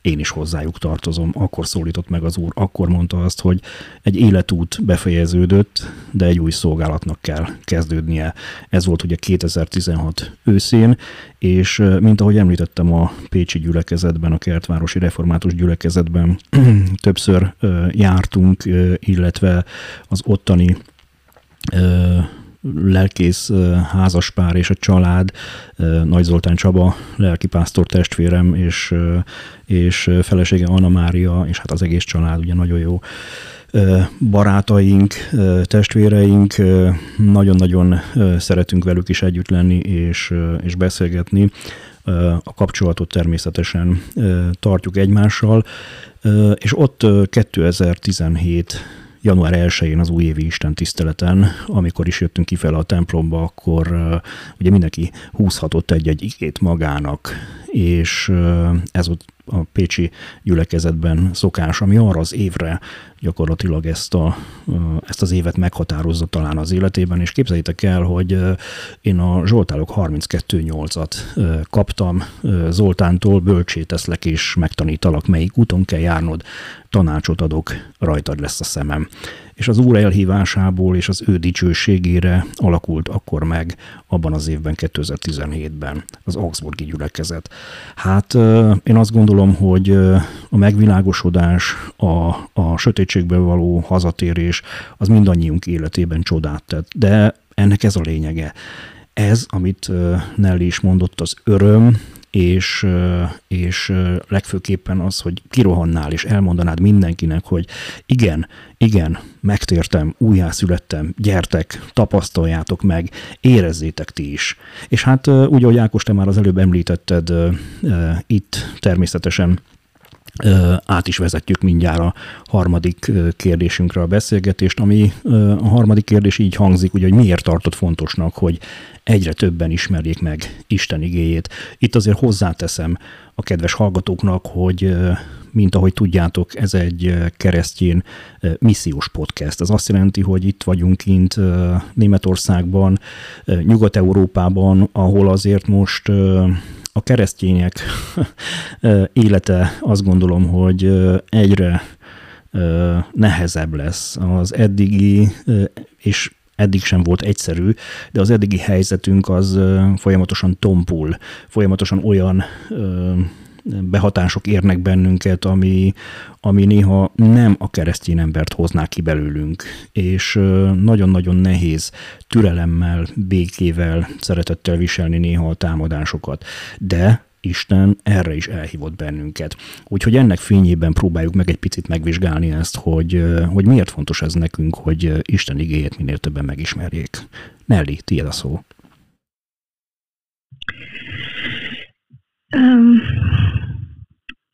én is hozzájuk tartozom. Akkor szólított meg az úr, akkor mondta azt, hogy egy életút befejeződött, de egy új szolgálatnak kell kezdődnie. Ez volt ugye 2016 őszén, és mint ahogy említettem a Pécsi gyülekezetben, a Kertvárosi Református gyülekezetben többször jártunk, illetve az ottani lelkész házaspár és a család, Nagy Zoltán Csaba, lelkipásztor testvérem, és, és felesége Anna Mária, és hát az egész család ugye nagyon jó barátaink, testvéreink, nagyon-nagyon szeretünk velük is együtt lenni és, és beszélgetni. A kapcsolatot természetesen tartjuk egymással, és ott 2017 január 1-én az újévi Isten tiszteleten, amikor is jöttünk kifele a templomba, akkor ugye mindenki húzhatott egy-egy igét magának, és ez volt a Pécsi gyülekezetben szokás, ami arra az évre gyakorlatilag ezt, a, ezt az évet meghatározza talán az életében, és képzeljétek el, hogy én a Zsoltálok 32.8-at kaptam Zoltántól, bölcsé teszlek és megtanítalak, melyik úton kell járnod, tanácsot adok, rajtad lesz a szemem és az Úr elhívásából és az ő dicsőségére alakult akkor meg abban az évben, 2017-ben az Augsburgi gyülekezet. Hát én azt gondolom, hogy a megvilágosodás, a, a sötétségbe való hazatérés az mindannyiunk életében csodát tett, de ennek ez a lényege. Ez, amit Nelly is mondott, az öröm, és, és legfőképpen az, hogy kirohannál és elmondanád mindenkinek, hogy igen, igen, megtértem, újjászülettem, gyertek, tapasztaljátok meg, érezzétek ti is. És hát úgy, ahogy Ákos, te már az előbb említetted, itt természetesen át is vezetjük mindjárt a harmadik kérdésünkre a beszélgetést, ami a harmadik kérdés így hangzik, ugye, hogy miért tartott fontosnak, hogy egyre többen ismerjék meg Isten igéjét. Itt azért hozzáteszem a kedves hallgatóknak, hogy mint ahogy tudjátok, ez egy keresztjén missziós podcast. Ez azt jelenti, hogy itt vagyunk kint Németországban, Nyugat-Európában, ahol azért most a keresztények élete azt gondolom, hogy egyre nehezebb lesz. Az eddigi, és eddig sem volt egyszerű, de az eddigi helyzetünk az folyamatosan tompul, folyamatosan olyan behatások érnek bennünket, ami, ami néha nem a keresztény embert hozná ki belőlünk, és nagyon-nagyon nehéz türelemmel, békével, szeretettel viselni néha a támadásokat. De Isten erre is elhívott bennünket. Úgyhogy ennek fényében próbáljuk meg egy picit megvizsgálni ezt, hogy, hogy miért fontos ez nekünk, hogy Isten igéjét minél többen megismerjék. Nelly, tiéd a szó.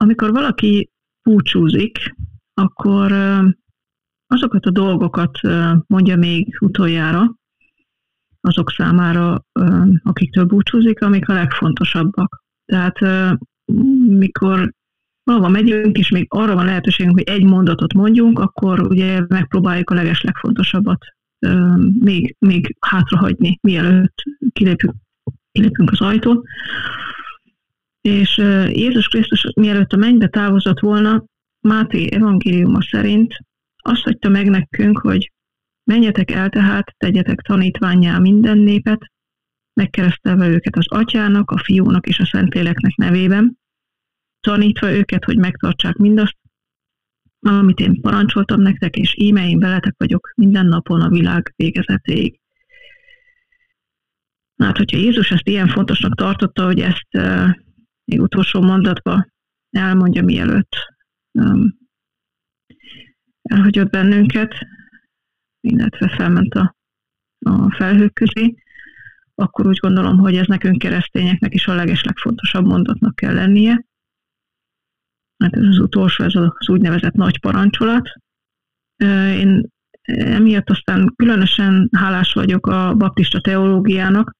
Amikor valaki búcsúzik, akkor azokat a dolgokat mondja még utoljára azok számára, akiktől búcsúzik, amik a legfontosabbak. Tehát mikor valahova megyünk, és még arra van lehetőségünk, hogy egy mondatot mondjunk, akkor ugye megpróbáljuk a leges legfontosabbat még, még hátrahagyni, mielőtt kilépünk, kilépünk az ajtón. És Jézus Krisztus mielőtt a mennybe távozott volna, Máté evangéliuma szerint azt hagyta meg nekünk, hogy menjetek el tehát, tegyetek tanítványá minden népet, megkeresztelve őket az atyának, a fiúnak és a szentléleknek nevében, tanítva őket, hogy megtartsák mindazt, amit én parancsoltam nektek, és íme én veletek vagyok minden napon a világ végezetéig. Hát, hogyha Jézus ezt ilyen fontosnak tartotta, hogy ezt még utolsó mondatba elmondja, mielőtt um, elhagyott bennünket, illetve felment a, a felhők közé, akkor úgy gondolom, hogy ez nekünk keresztényeknek is a legeslegfontosabb mondatnak kell lennie. Hát ez az utolsó, ez az úgynevezett nagy parancsolat. Én emiatt aztán különösen hálás vagyok a baptista teológiának,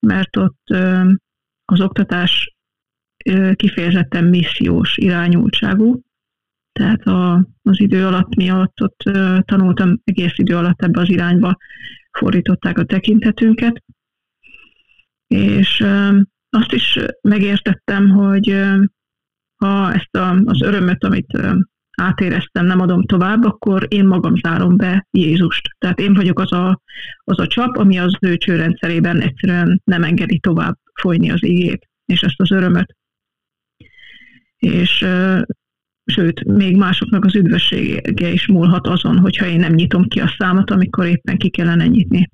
mert ott az oktatás kifejezetten missziós irányultságú, tehát a, az idő alatt miatt ott tanultam egész idő alatt ebbe az irányba fordították a tekintetünket, és azt is megértettem, hogy ha ezt a, az örömöt, amit átéreztem, nem adom tovább, akkor én magam zárom be Jézust. Tehát én vagyok az a, az a csap, ami az ő csőrendszerében egyszerűen nem engedi tovább folyni az igét, és ezt az örömöt. És sőt, még másoknak az üdvössége is múlhat azon, hogyha én nem nyitom ki a számot, amikor éppen ki kellene nyitni.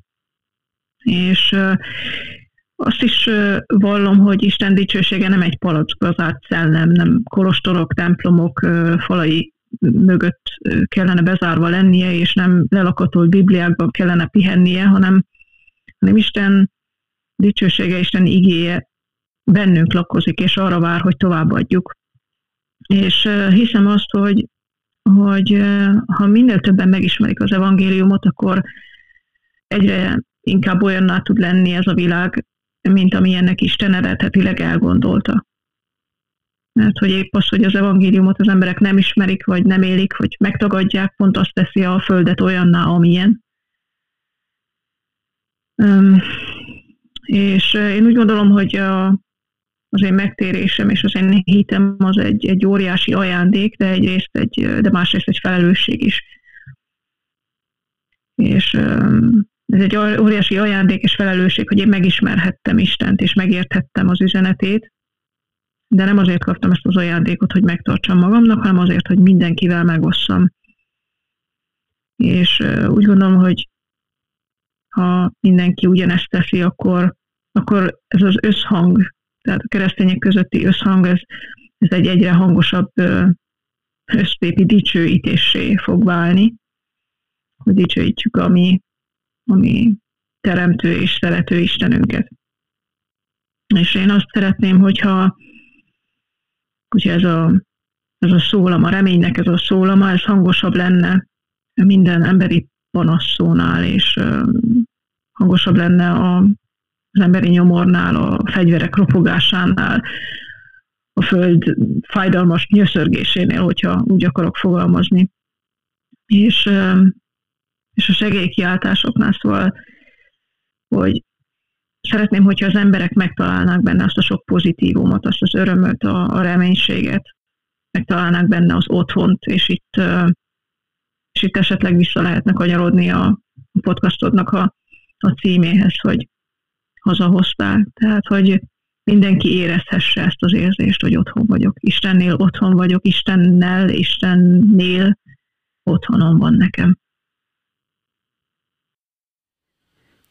És azt is vallom, hogy Isten dicsősége nem egy palackgazárt szellem, nem kolostorok, templomok falai mögött kellene bezárva lennie, és nem lelakatolt Bibliákban kellene pihennie, hanem, hanem Isten dicsősége, Isten igéje bennünk lakozik, és arra vár, hogy továbbadjuk. És hiszem azt, hogy, hogy ha minél többen megismerik az evangéliumot, akkor egyre inkább olyanná tud lenni ez a világ, mint amilyennek Isten eredetileg elgondolta. Mert hogy épp az, hogy az evangéliumot az emberek nem ismerik, vagy nem élik, vagy megtagadják, pont azt teszi a földet olyanná, amilyen. Um, és én úgy gondolom, hogy a, az én megtérésem és az én hitem az egy, egy óriási ajándék, de egyrészt egy, de másrészt egy felelősség is. És ez egy óriási ajándék és felelősség, hogy én megismerhettem Istent, és megérthettem az üzenetét, de nem azért kaptam ezt az ajándékot, hogy megtartsam magamnak, hanem azért, hogy mindenkivel megosszam. És úgy gondolom, hogy ha mindenki ugyanezt teszi, akkor, akkor ez az összhang, tehát a keresztények közötti összhang, ez, ez egy egyre hangosabb összpépi dicsőítésé fog válni, hogy dicsőítjük a mi ami teremtő és szerető Istenünket. És én azt szeretném, hogyha, hogyha ez a, ez a szólama, a reménynek ez a szólama, ez hangosabb lenne minden emberi panaszszónál, és hangosabb lenne a, az emberi nyomornál, a fegyverek ropogásánál, a föld fájdalmas nyöszörgésénél, hogyha úgy akarok fogalmazni. És és a segélykiáltásoknál, szóval, hogy szeretném, hogyha az emberek megtalálnák benne azt a sok pozitívumot, azt az örömöt, a, a reménységet, megtalálnák benne az otthont, és itt, és itt esetleg vissza lehetne kanyarodni a podcastodnak a, a címéhez, hogy hazahoztál. Tehát, hogy mindenki érezhesse ezt az érzést, hogy otthon vagyok. Istennél otthon vagyok, Istennel, Istennél otthonom van nekem.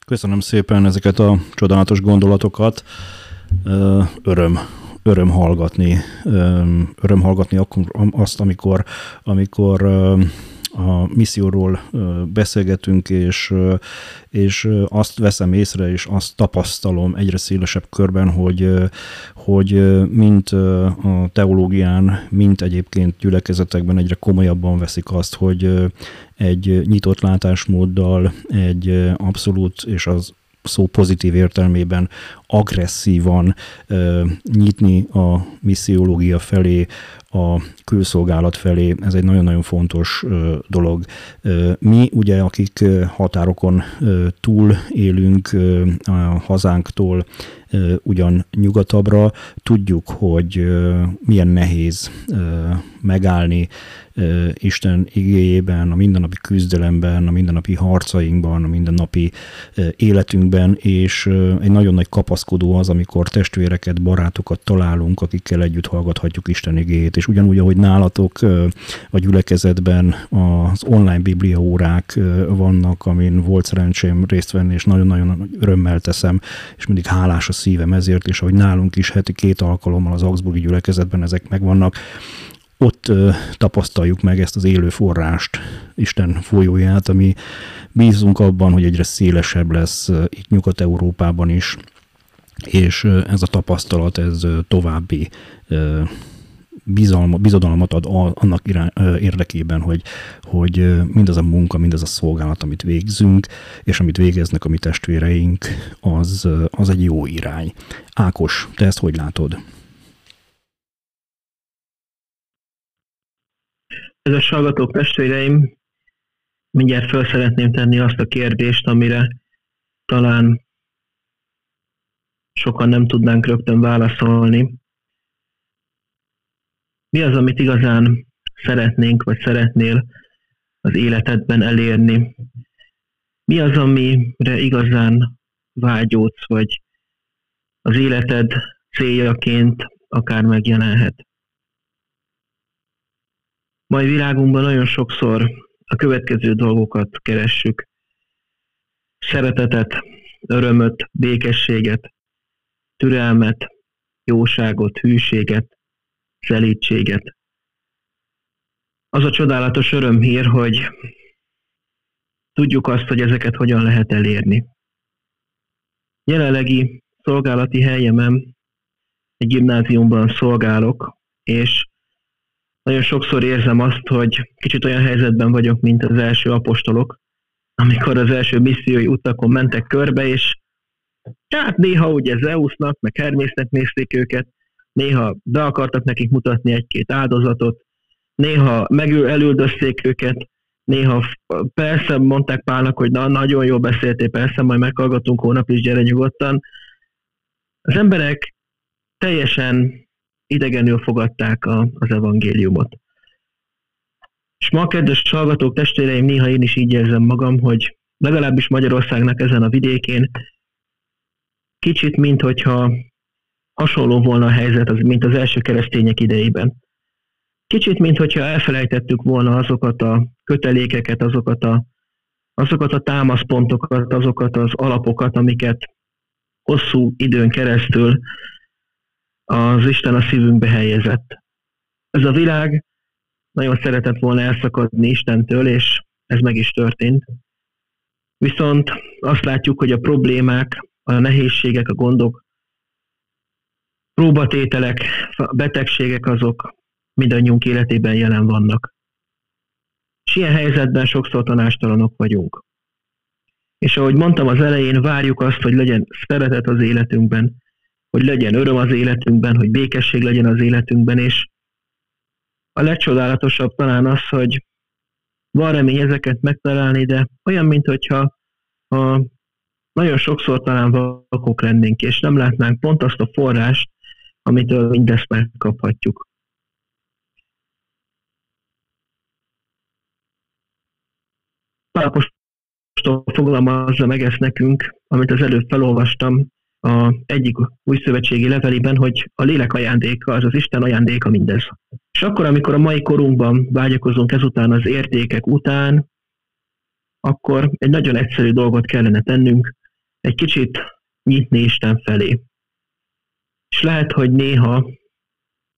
Köszönöm szépen ezeket a csodálatos gondolatokat. Öröm, öröm hallgatni, öröm hallgatni azt, amikor, amikor a misszióról beszélgetünk, és, és azt veszem észre, és azt tapasztalom egyre szélesebb körben, hogy, hogy mint a teológián, mint egyébként gyülekezetekben egyre komolyabban veszik azt, hogy egy nyitott látásmóddal, egy abszolút és az szó pozitív értelmében agresszívan ö, nyitni a missziológia felé, a külszolgálat felé, ez egy nagyon-nagyon fontos dolog. Mi ugye, akik határokon túl élünk a hazánktól, ugyan nyugatabbra, tudjuk, hogy milyen nehéz megállni Isten igéjében, a mindennapi küzdelemben, a mindennapi harcainkban, a mindennapi életünkben, és egy nagyon nagy kapaszkodó az, amikor testvéreket, barátokat találunk, akikkel együtt hallgathatjuk Isten igéjét, és ugyanúgy, ahogy nálatok a gyülekezetben az online bibliaórák vannak, amin volt szerencsém részt venni, és nagyon-nagyon örömmel teszem, és mindig hálás a szívem ezért, és ahogy nálunk is heti két alkalommal az Augsburgi gyülekezetben ezek megvannak, ott tapasztaljuk meg ezt az élő forrást, Isten folyóját, ami bízunk abban, hogy egyre szélesebb lesz itt Nyugat-Európában is, és ez a tapasztalat, ez további bizalma, bizodalmat ad annak irány, érdekében, hogy, hogy mindaz a munka, mindaz a szolgálat, amit végzünk, és amit végeznek a mi testvéreink, az, az egy jó irány. Ákos, te ezt hogy látod? a hallgatók testvéreim, mindjárt fel szeretném tenni azt a kérdést, amire talán sokan nem tudnánk rögtön válaszolni. Mi az, amit igazán szeretnénk, vagy szeretnél az életedben elérni? Mi az, amire igazán vágyódsz, vagy az életed céljaként akár megjelenhet? Mai világunkban nagyon sokszor a következő dolgokat keressük. Szeretetet, örömöt, békességet, türelmet, jóságot, hűséget, szelítséget. Az a csodálatos örömhír, hogy tudjuk azt, hogy ezeket hogyan lehet elérni. Jelenlegi szolgálati helyemen egy gimnáziumban szolgálok, és nagyon sokszor érzem azt, hogy kicsit olyan helyzetben vagyok, mint az első apostolok, amikor az első missziói utakon mentek körbe, és hát néha ugye Zeusnak, meg Hermésznek nézték őket, néha be akartak nekik mutatni egy-két áldozatot, néha megül elüldözték őket, néha persze mondták Pálnak, hogy na, nagyon jól beszéltél, persze, majd meghallgatunk hónap is, gyere nyugodtan. Az emberek teljesen idegenül fogadták a, az evangéliumot. És ma, kedves hallgatók, testvéreim, néha én is így érzem magam, hogy legalábbis Magyarországnak ezen a vidékén kicsit, mint hogyha hasonló volna a helyzet, az, mint az első keresztények idejében. Kicsit, mint hogyha elfelejtettük volna azokat a kötelékeket, azokat a, azokat a támaszpontokat, azokat az alapokat, amiket hosszú időn keresztül az Isten a szívünkbe helyezett. Ez a világ nagyon szeretett volna elszakadni Istentől, és ez meg is történt. Viszont azt látjuk, hogy a problémák, a nehézségek, a gondok, próbatételek, a betegségek azok mindannyiunk életében jelen vannak. És ilyen helyzetben sokszor tanástalanok vagyunk. És ahogy mondtam az elején, várjuk azt, hogy legyen szeretet az életünkben, hogy legyen öröm az életünkben, hogy békesség legyen az életünkben, és a legcsodálatosabb talán az, hogy van remény ezeket megtalálni, de olyan, mintha ha nagyon sokszor talán vakok lennénk, és nem látnánk pont azt a forrást, amitől mindezt megkaphatjuk. Pálapostól fogalmazza meg ezt nekünk, amit az előbb felolvastam, a egyik új szövetségi levelében, hogy a lélek ajándéka, az az Isten ajándéka mindez. És akkor, amikor a mai korunkban vágyakozunk ezután az értékek után, akkor egy nagyon egyszerű dolgot kellene tennünk, egy kicsit nyitni Isten felé. És lehet, hogy néha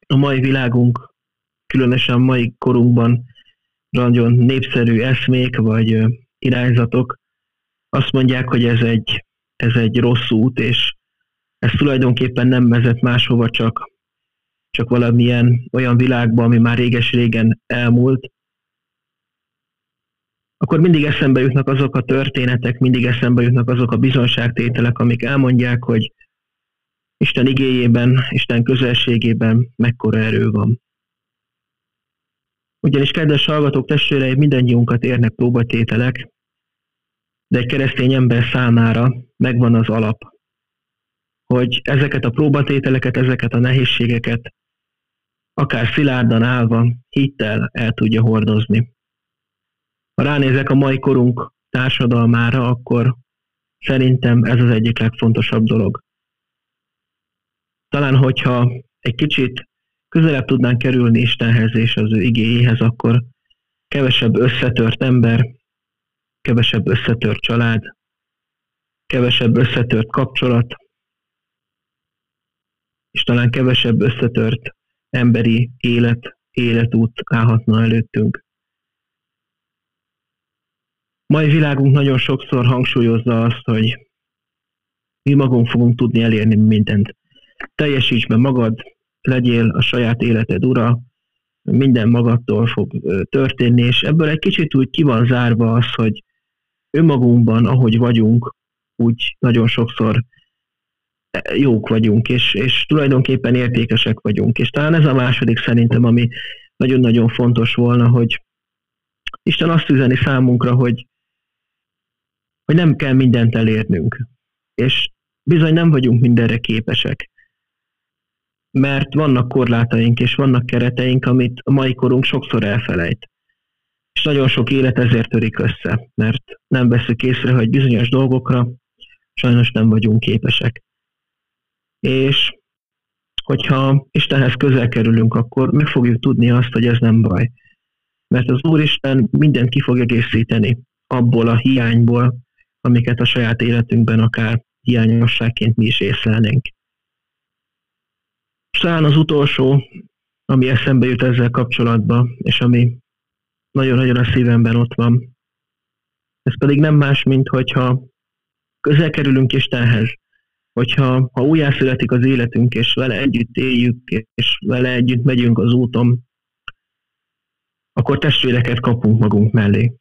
a mai világunk, különösen a mai korunkban nagyon népszerű eszmék vagy irányzatok azt mondják, hogy ez egy, ez egy rossz út, és ez tulajdonképpen nem vezet máshova, csak, csak valamilyen olyan világba, ami már réges-régen elmúlt, akkor mindig eszembe jutnak azok a történetek, mindig eszembe jutnak azok a bizonságtételek, amik elmondják, hogy Isten igéjében, Isten közelségében mekkora erő van. Ugyanis, kedves hallgatók, testvéreim, mindannyiunkat érnek próbatételek, de egy keresztény ember számára megvan az alap, hogy ezeket a próbatételeket, ezeket a nehézségeket akár szilárdan állva, hittel el tudja hordozni. Ha ránézek a mai korunk társadalmára, akkor szerintem ez az egyik legfontosabb dolog. Talán, hogyha egy kicsit közelebb tudnánk kerülni Istenhez és az ő igéjéhez, akkor kevesebb összetört ember, kevesebb összetört család, kevesebb összetört kapcsolat, és talán kevesebb összetört emberi élet, életút állhatna előttünk. Mai világunk nagyon sokszor hangsúlyozza azt, hogy mi magunk fogunk tudni elérni mindent. Teljesíts be magad, legyél a saját életed ura, minden magadtól fog történni, és ebből egy kicsit úgy ki van zárva az, hogy önmagunkban, ahogy vagyunk, úgy nagyon sokszor jók vagyunk, és, és tulajdonképpen értékesek vagyunk. És talán ez a második szerintem, ami nagyon-nagyon fontos volna, hogy Isten azt üzeni számunkra, hogy, hogy nem kell mindent elérnünk. És bizony nem vagyunk mindenre képesek. Mert vannak korlátaink és vannak kereteink, amit a mai korunk sokszor elfelejt. És nagyon sok élet ezért törik össze, mert nem veszük észre, hogy bizonyos dolgokra sajnos nem vagyunk képesek. És hogyha Istenhez közel kerülünk, akkor meg fogjuk tudni azt, hogy ez nem baj. Mert az Úristen mindent ki fog egészíteni abból a hiányból, amiket a saját életünkben akár hiányosságként mi is észlelnénk. Talán az utolsó, ami eszembe jut ezzel kapcsolatban, és ami nagyon-nagyon a szívemben ott van, ez pedig nem más, mint hogyha közel kerülünk Istenhez, hogyha ha újjászületik az életünk, és vele együtt éljük, és vele együtt megyünk az úton, akkor testvéreket kapunk magunk mellé.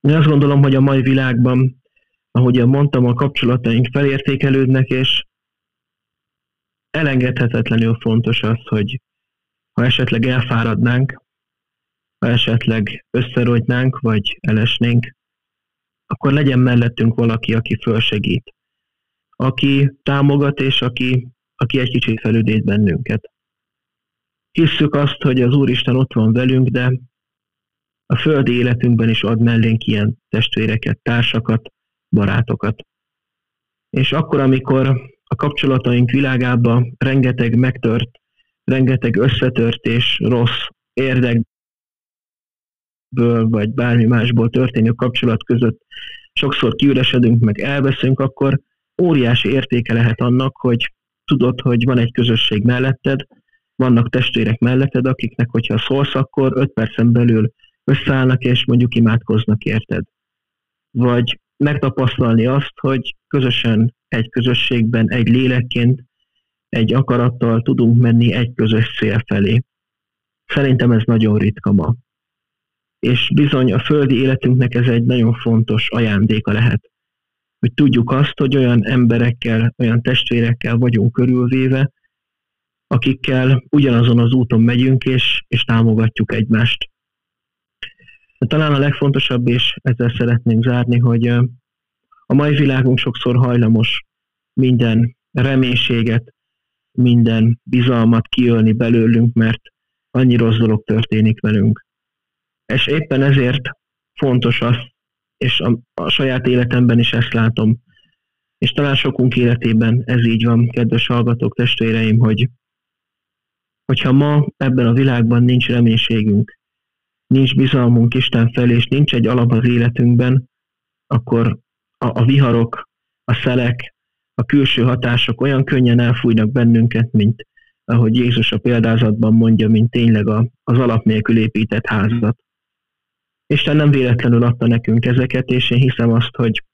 Én azt gondolom, hogy a mai világban, ahogy mondtam, a kapcsolataink felértékelődnek, és elengedhetetlenül fontos az, hogy ha esetleg elfáradnánk, ha esetleg összerodnánk, vagy elesnénk, akkor legyen mellettünk valaki, aki fölsegít, aki támogat, és aki, aki egy kicsit felüdít bennünket. Hisszük azt, hogy az Úristen ott van velünk, de a földi életünkben is ad mellénk ilyen testvéreket, társakat, barátokat. És akkor, amikor a kapcsolataink világában rengeteg megtört, rengeteg összetört és rossz érdekből, vagy bármi másból történő kapcsolat között sokszor kiüresedünk, meg elveszünk, akkor óriási értéke lehet annak, hogy tudod, hogy van egy közösség melletted, vannak testvérek melletted, akiknek, hogyha szólsz, akkor öt percen belül összeállnak, és mondjuk imádkoznak érted. Vagy megtapasztalni azt, hogy közösen egy közösségben, egy lélekként, egy akarattal tudunk menni egy közös cél felé. Szerintem ez nagyon ritka ma. És bizony a földi életünknek ez egy nagyon fontos ajándéka lehet. Hogy tudjuk azt, hogy olyan emberekkel, olyan testvérekkel vagyunk körülvéve, akikkel ugyanazon az úton megyünk, és, és támogatjuk egymást. De talán a legfontosabb, és ezzel szeretnénk zárni, hogy a mai világunk sokszor hajlamos minden reménységet, minden bizalmat kiölni belőlünk, mert annyi rossz dolog történik velünk. És éppen ezért fontos az, és a, a saját életemben is ezt látom, És talán sokunk életében ez így van, kedves hallgatók, testvéreim, hogy hogyha ma ebben a világban nincs reménységünk, nincs bizalmunk Isten felé, és nincs egy alap az életünkben, akkor a, a viharok, a szelek, a külső hatások olyan könnyen elfújnak bennünket, mint ahogy Jézus a példázatban mondja, mint tényleg a, az alap nélkül épített házat. Isten nem véletlenül adta nekünk ezeket, és én hiszem azt, hogy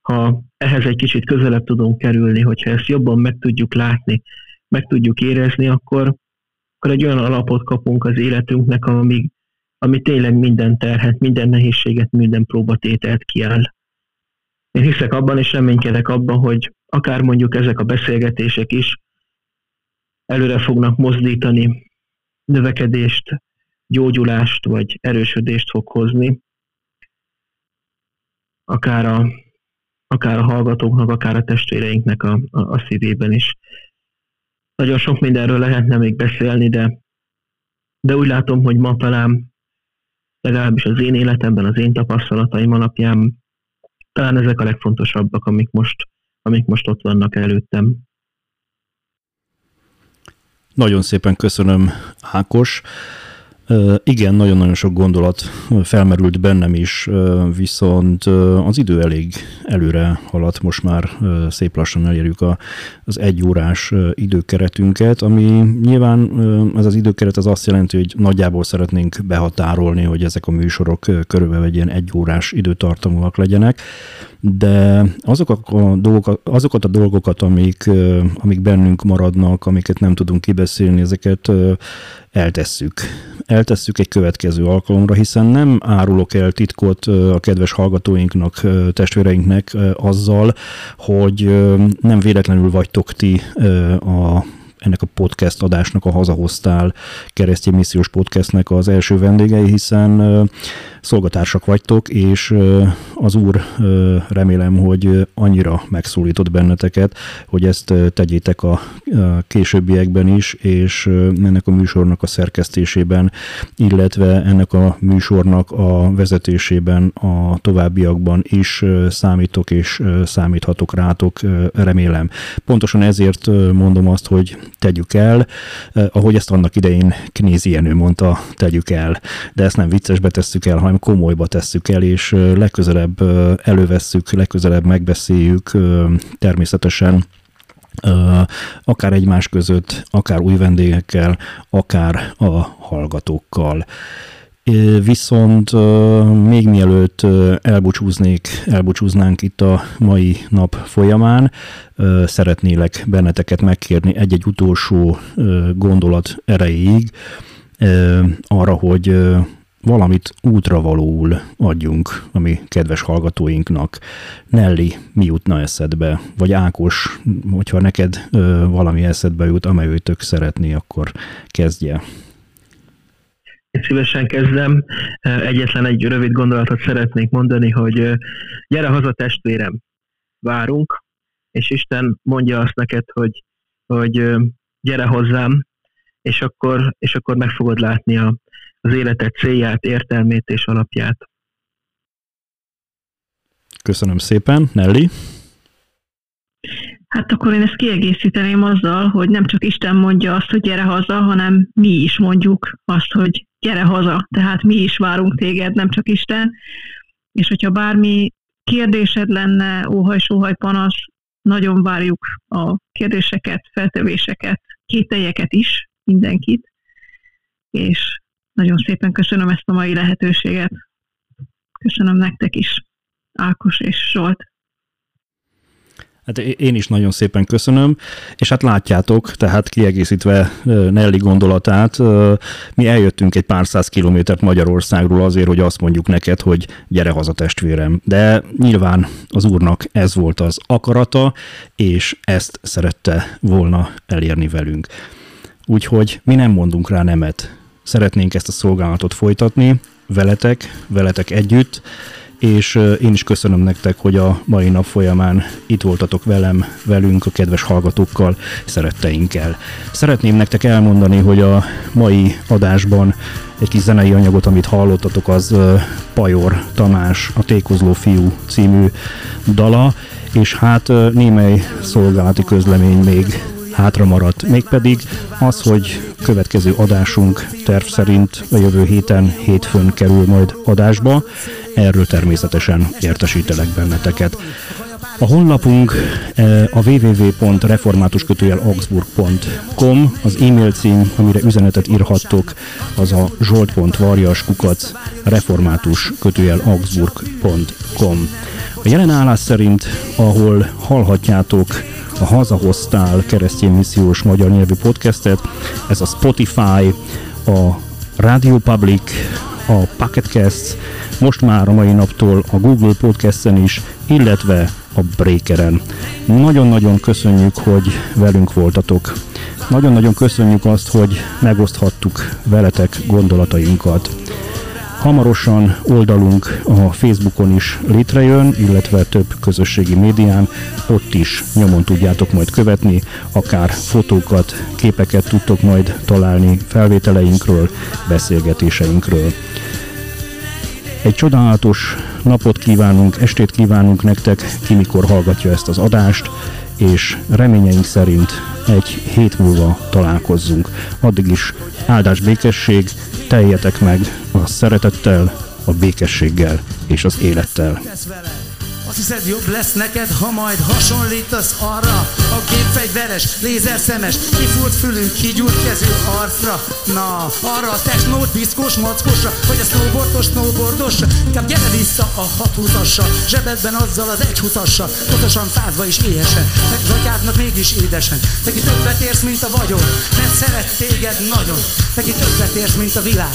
ha ehhez egy kicsit közelebb tudunk kerülni, hogyha ezt jobban meg tudjuk látni, meg tudjuk érezni, akkor, akkor egy olyan alapot kapunk az életünknek, ami, ami tényleg minden terhet, minden nehézséget, minden próbatételt kiáll. Én hiszek abban, és reménykedek abban, hogy akár mondjuk ezek a beszélgetések is előre fognak mozdítani, növekedést, gyógyulást vagy erősödést fog hozni, akár a, akár a hallgatóknak, akár a testvéreinknek a, a, a szívében is. Nagyon sok mindenről lehetne még beszélni, de, de úgy látom, hogy ma talán legalábbis az én életemben, az én tapasztalataim alapján talán ezek a legfontosabbak, amik most, amik most ott vannak előttem. Nagyon szépen köszönöm, Ákos. Igen, nagyon-nagyon sok gondolat felmerült bennem is, viszont az idő elég előre haladt, most már szép lassan elérjük az egy órás időkeretünket, ami nyilván ez az időkeret az azt jelenti, hogy nagyjából szeretnénk behatárolni, hogy ezek a műsorok körülbelül egy ilyen egy órás időtartamúak legyenek, de azok a dolgok, azokat a dolgokat, amik, amik bennünk maradnak, amiket nem tudunk kibeszélni, ezeket eltesszük. Eltesszük egy következő alkalomra, hiszen nem árulok el titkot a kedves hallgatóinknak, testvéreinknek azzal, hogy nem véletlenül vagytok ti a ennek a podcast adásnak a Hazahoztál keresztény missziós podcastnek az első vendégei, hiszen szolgatársak vagytok, és az Úr remélem, hogy annyira megszólított benneteket, hogy ezt tegyétek a későbbiekben is, és ennek a műsornak a szerkesztésében, illetve ennek a műsornak a vezetésében a továbbiakban is számítok és számíthatok rátok, remélem. Pontosan ezért mondom azt, hogy tegyük el, ahogy ezt annak idején Knézi Jenő mondta, tegyük el, de ezt nem viccesbe tesszük el, hanem komolyba tesszük el, és legközelebb elővesszük, legközelebb megbeszéljük természetesen akár egymás között, akár új vendégekkel, akár a hallgatókkal. Viszont még mielőtt elbúcsúznék, elbúcsúznánk itt a mai nap folyamán, szeretnélek benneteket megkérni egy-egy utolsó gondolat erejéig arra, hogy valamit útravalóul adjunk a mi kedves hallgatóinknak. Nelly, mi jutna eszedbe? Vagy Ákos, hogyha neked ö, valami eszedbe jut, amely tök szeretné, akkor kezdje. Szívesen kezdem. Egyetlen egy rövid gondolatot szeretnék mondani, hogy gyere haza testvérem, várunk, és Isten mondja azt neked, hogy, hogy gyere hozzám, és akkor, és akkor meg fogod látni a, az életet célját, értelmét és alapját. Köszönöm szépen. Nelly? Hát akkor én ezt kiegészíteném azzal, hogy nem csak Isten mondja azt, hogy gyere haza, hanem mi is mondjuk azt, hogy gyere haza. Tehát mi is várunk téged, nem csak Isten. És hogyha bármi kérdésed lenne, óhaj-sóhaj panasz, nagyon várjuk a kérdéseket, feltevéseket, kételjeket is, mindenkit. És nagyon szépen köszönöm ezt a mai lehetőséget. Köszönöm nektek is, Ákos és Zsolt. Hát én is nagyon szépen köszönöm, és hát látjátok, tehát kiegészítve Nelly gondolatát, mi eljöttünk egy pár száz kilométert Magyarországról azért, hogy azt mondjuk neked, hogy gyere haza testvérem. De nyilván az úrnak ez volt az akarata, és ezt szerette volna elérni velünk. Úgyhogy mi nem mondunk rá nemet. Szeretnénk ezt a szolgálatot folytatni, veletek, veletek együtt, és én is köszönöm nektek, hogy a mai nap folyamán itt voltatok velem, velünk, a kedves hallgatókkal, szeretteinkkel. Szeretném nektek elmondani, hogy a mai adásban egy kis zenei anyagot, amit hallottatok, az Pajor Tamás, a Tékozló fiú című dala, és hát némely szolgálati közlemény még hátra maradt. Mégpedig az, hogy következő adásunk terv szerint a jövő héten hétfőn kerül majd adásba. Erről természetesen értesítelek benneteket. A honlapunk e, a www.reformátuskötőjel augsburg.com, az e-mail cím, amire üzenetet írhattok, az a zsolt.varjas református augsburg.com. A jelen állás szerint, ahol hallhatjátok a Hazahoztál keresztény missziós magyar nyelvű podcastet, ez a Spotify, a Radio Public, a Pocketcast, most már a mai naptól a Google Podcasten is, illetve a Breakeren. Nagyon-nagyon köszönjük, hogy velünk voltatok. Nagyon-nagyon köszönjük azt, hogy megoszthattuk veletek gondolatainkat. Hamarosan oldalunk a Facebookon is létrejön, illetve több közösségi médián, ott is nyomon tudjátok majd követni, akár fotókat, képeket tudtok majd találni felvételeinkről, beszélgetéseinkről. Egy csodálatos napot kívánunk, estét kívánunk nektek, ki mikor hallgatja ezt az adást, és reményeink szerint egy hét múlva találkozzunk. Addig is áldás békesség, teljetek meg a szeretettel, a békességgel és az élettel. Hiszed jobb lesz neked, ha majd hasonlítasz arra? A képfegyveres, lézerszemes, kifúrt fülünk, kigyúrt kezű arcra. Na, arra a technót, diszkós mackosra Vagy a snowboardos, snowboardosra Inkább gyere vissza a hatútasra Zsebedben azzal az egyhutassa Totosan fázva is éhesen Meg atyádnak mégis édesen. Neki többet érsz, mint a vagyon Mert szeret téged nagyon. Neki többet érsz, mint a világ.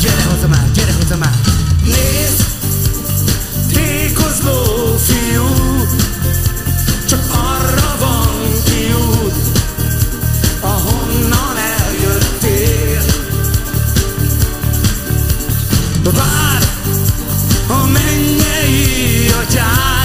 Gyere haza már, gyere haza már. Nézd! Tékozló fiú, csak arra van kiút, ahonnan eljöttél. Vár a mennyei atyád,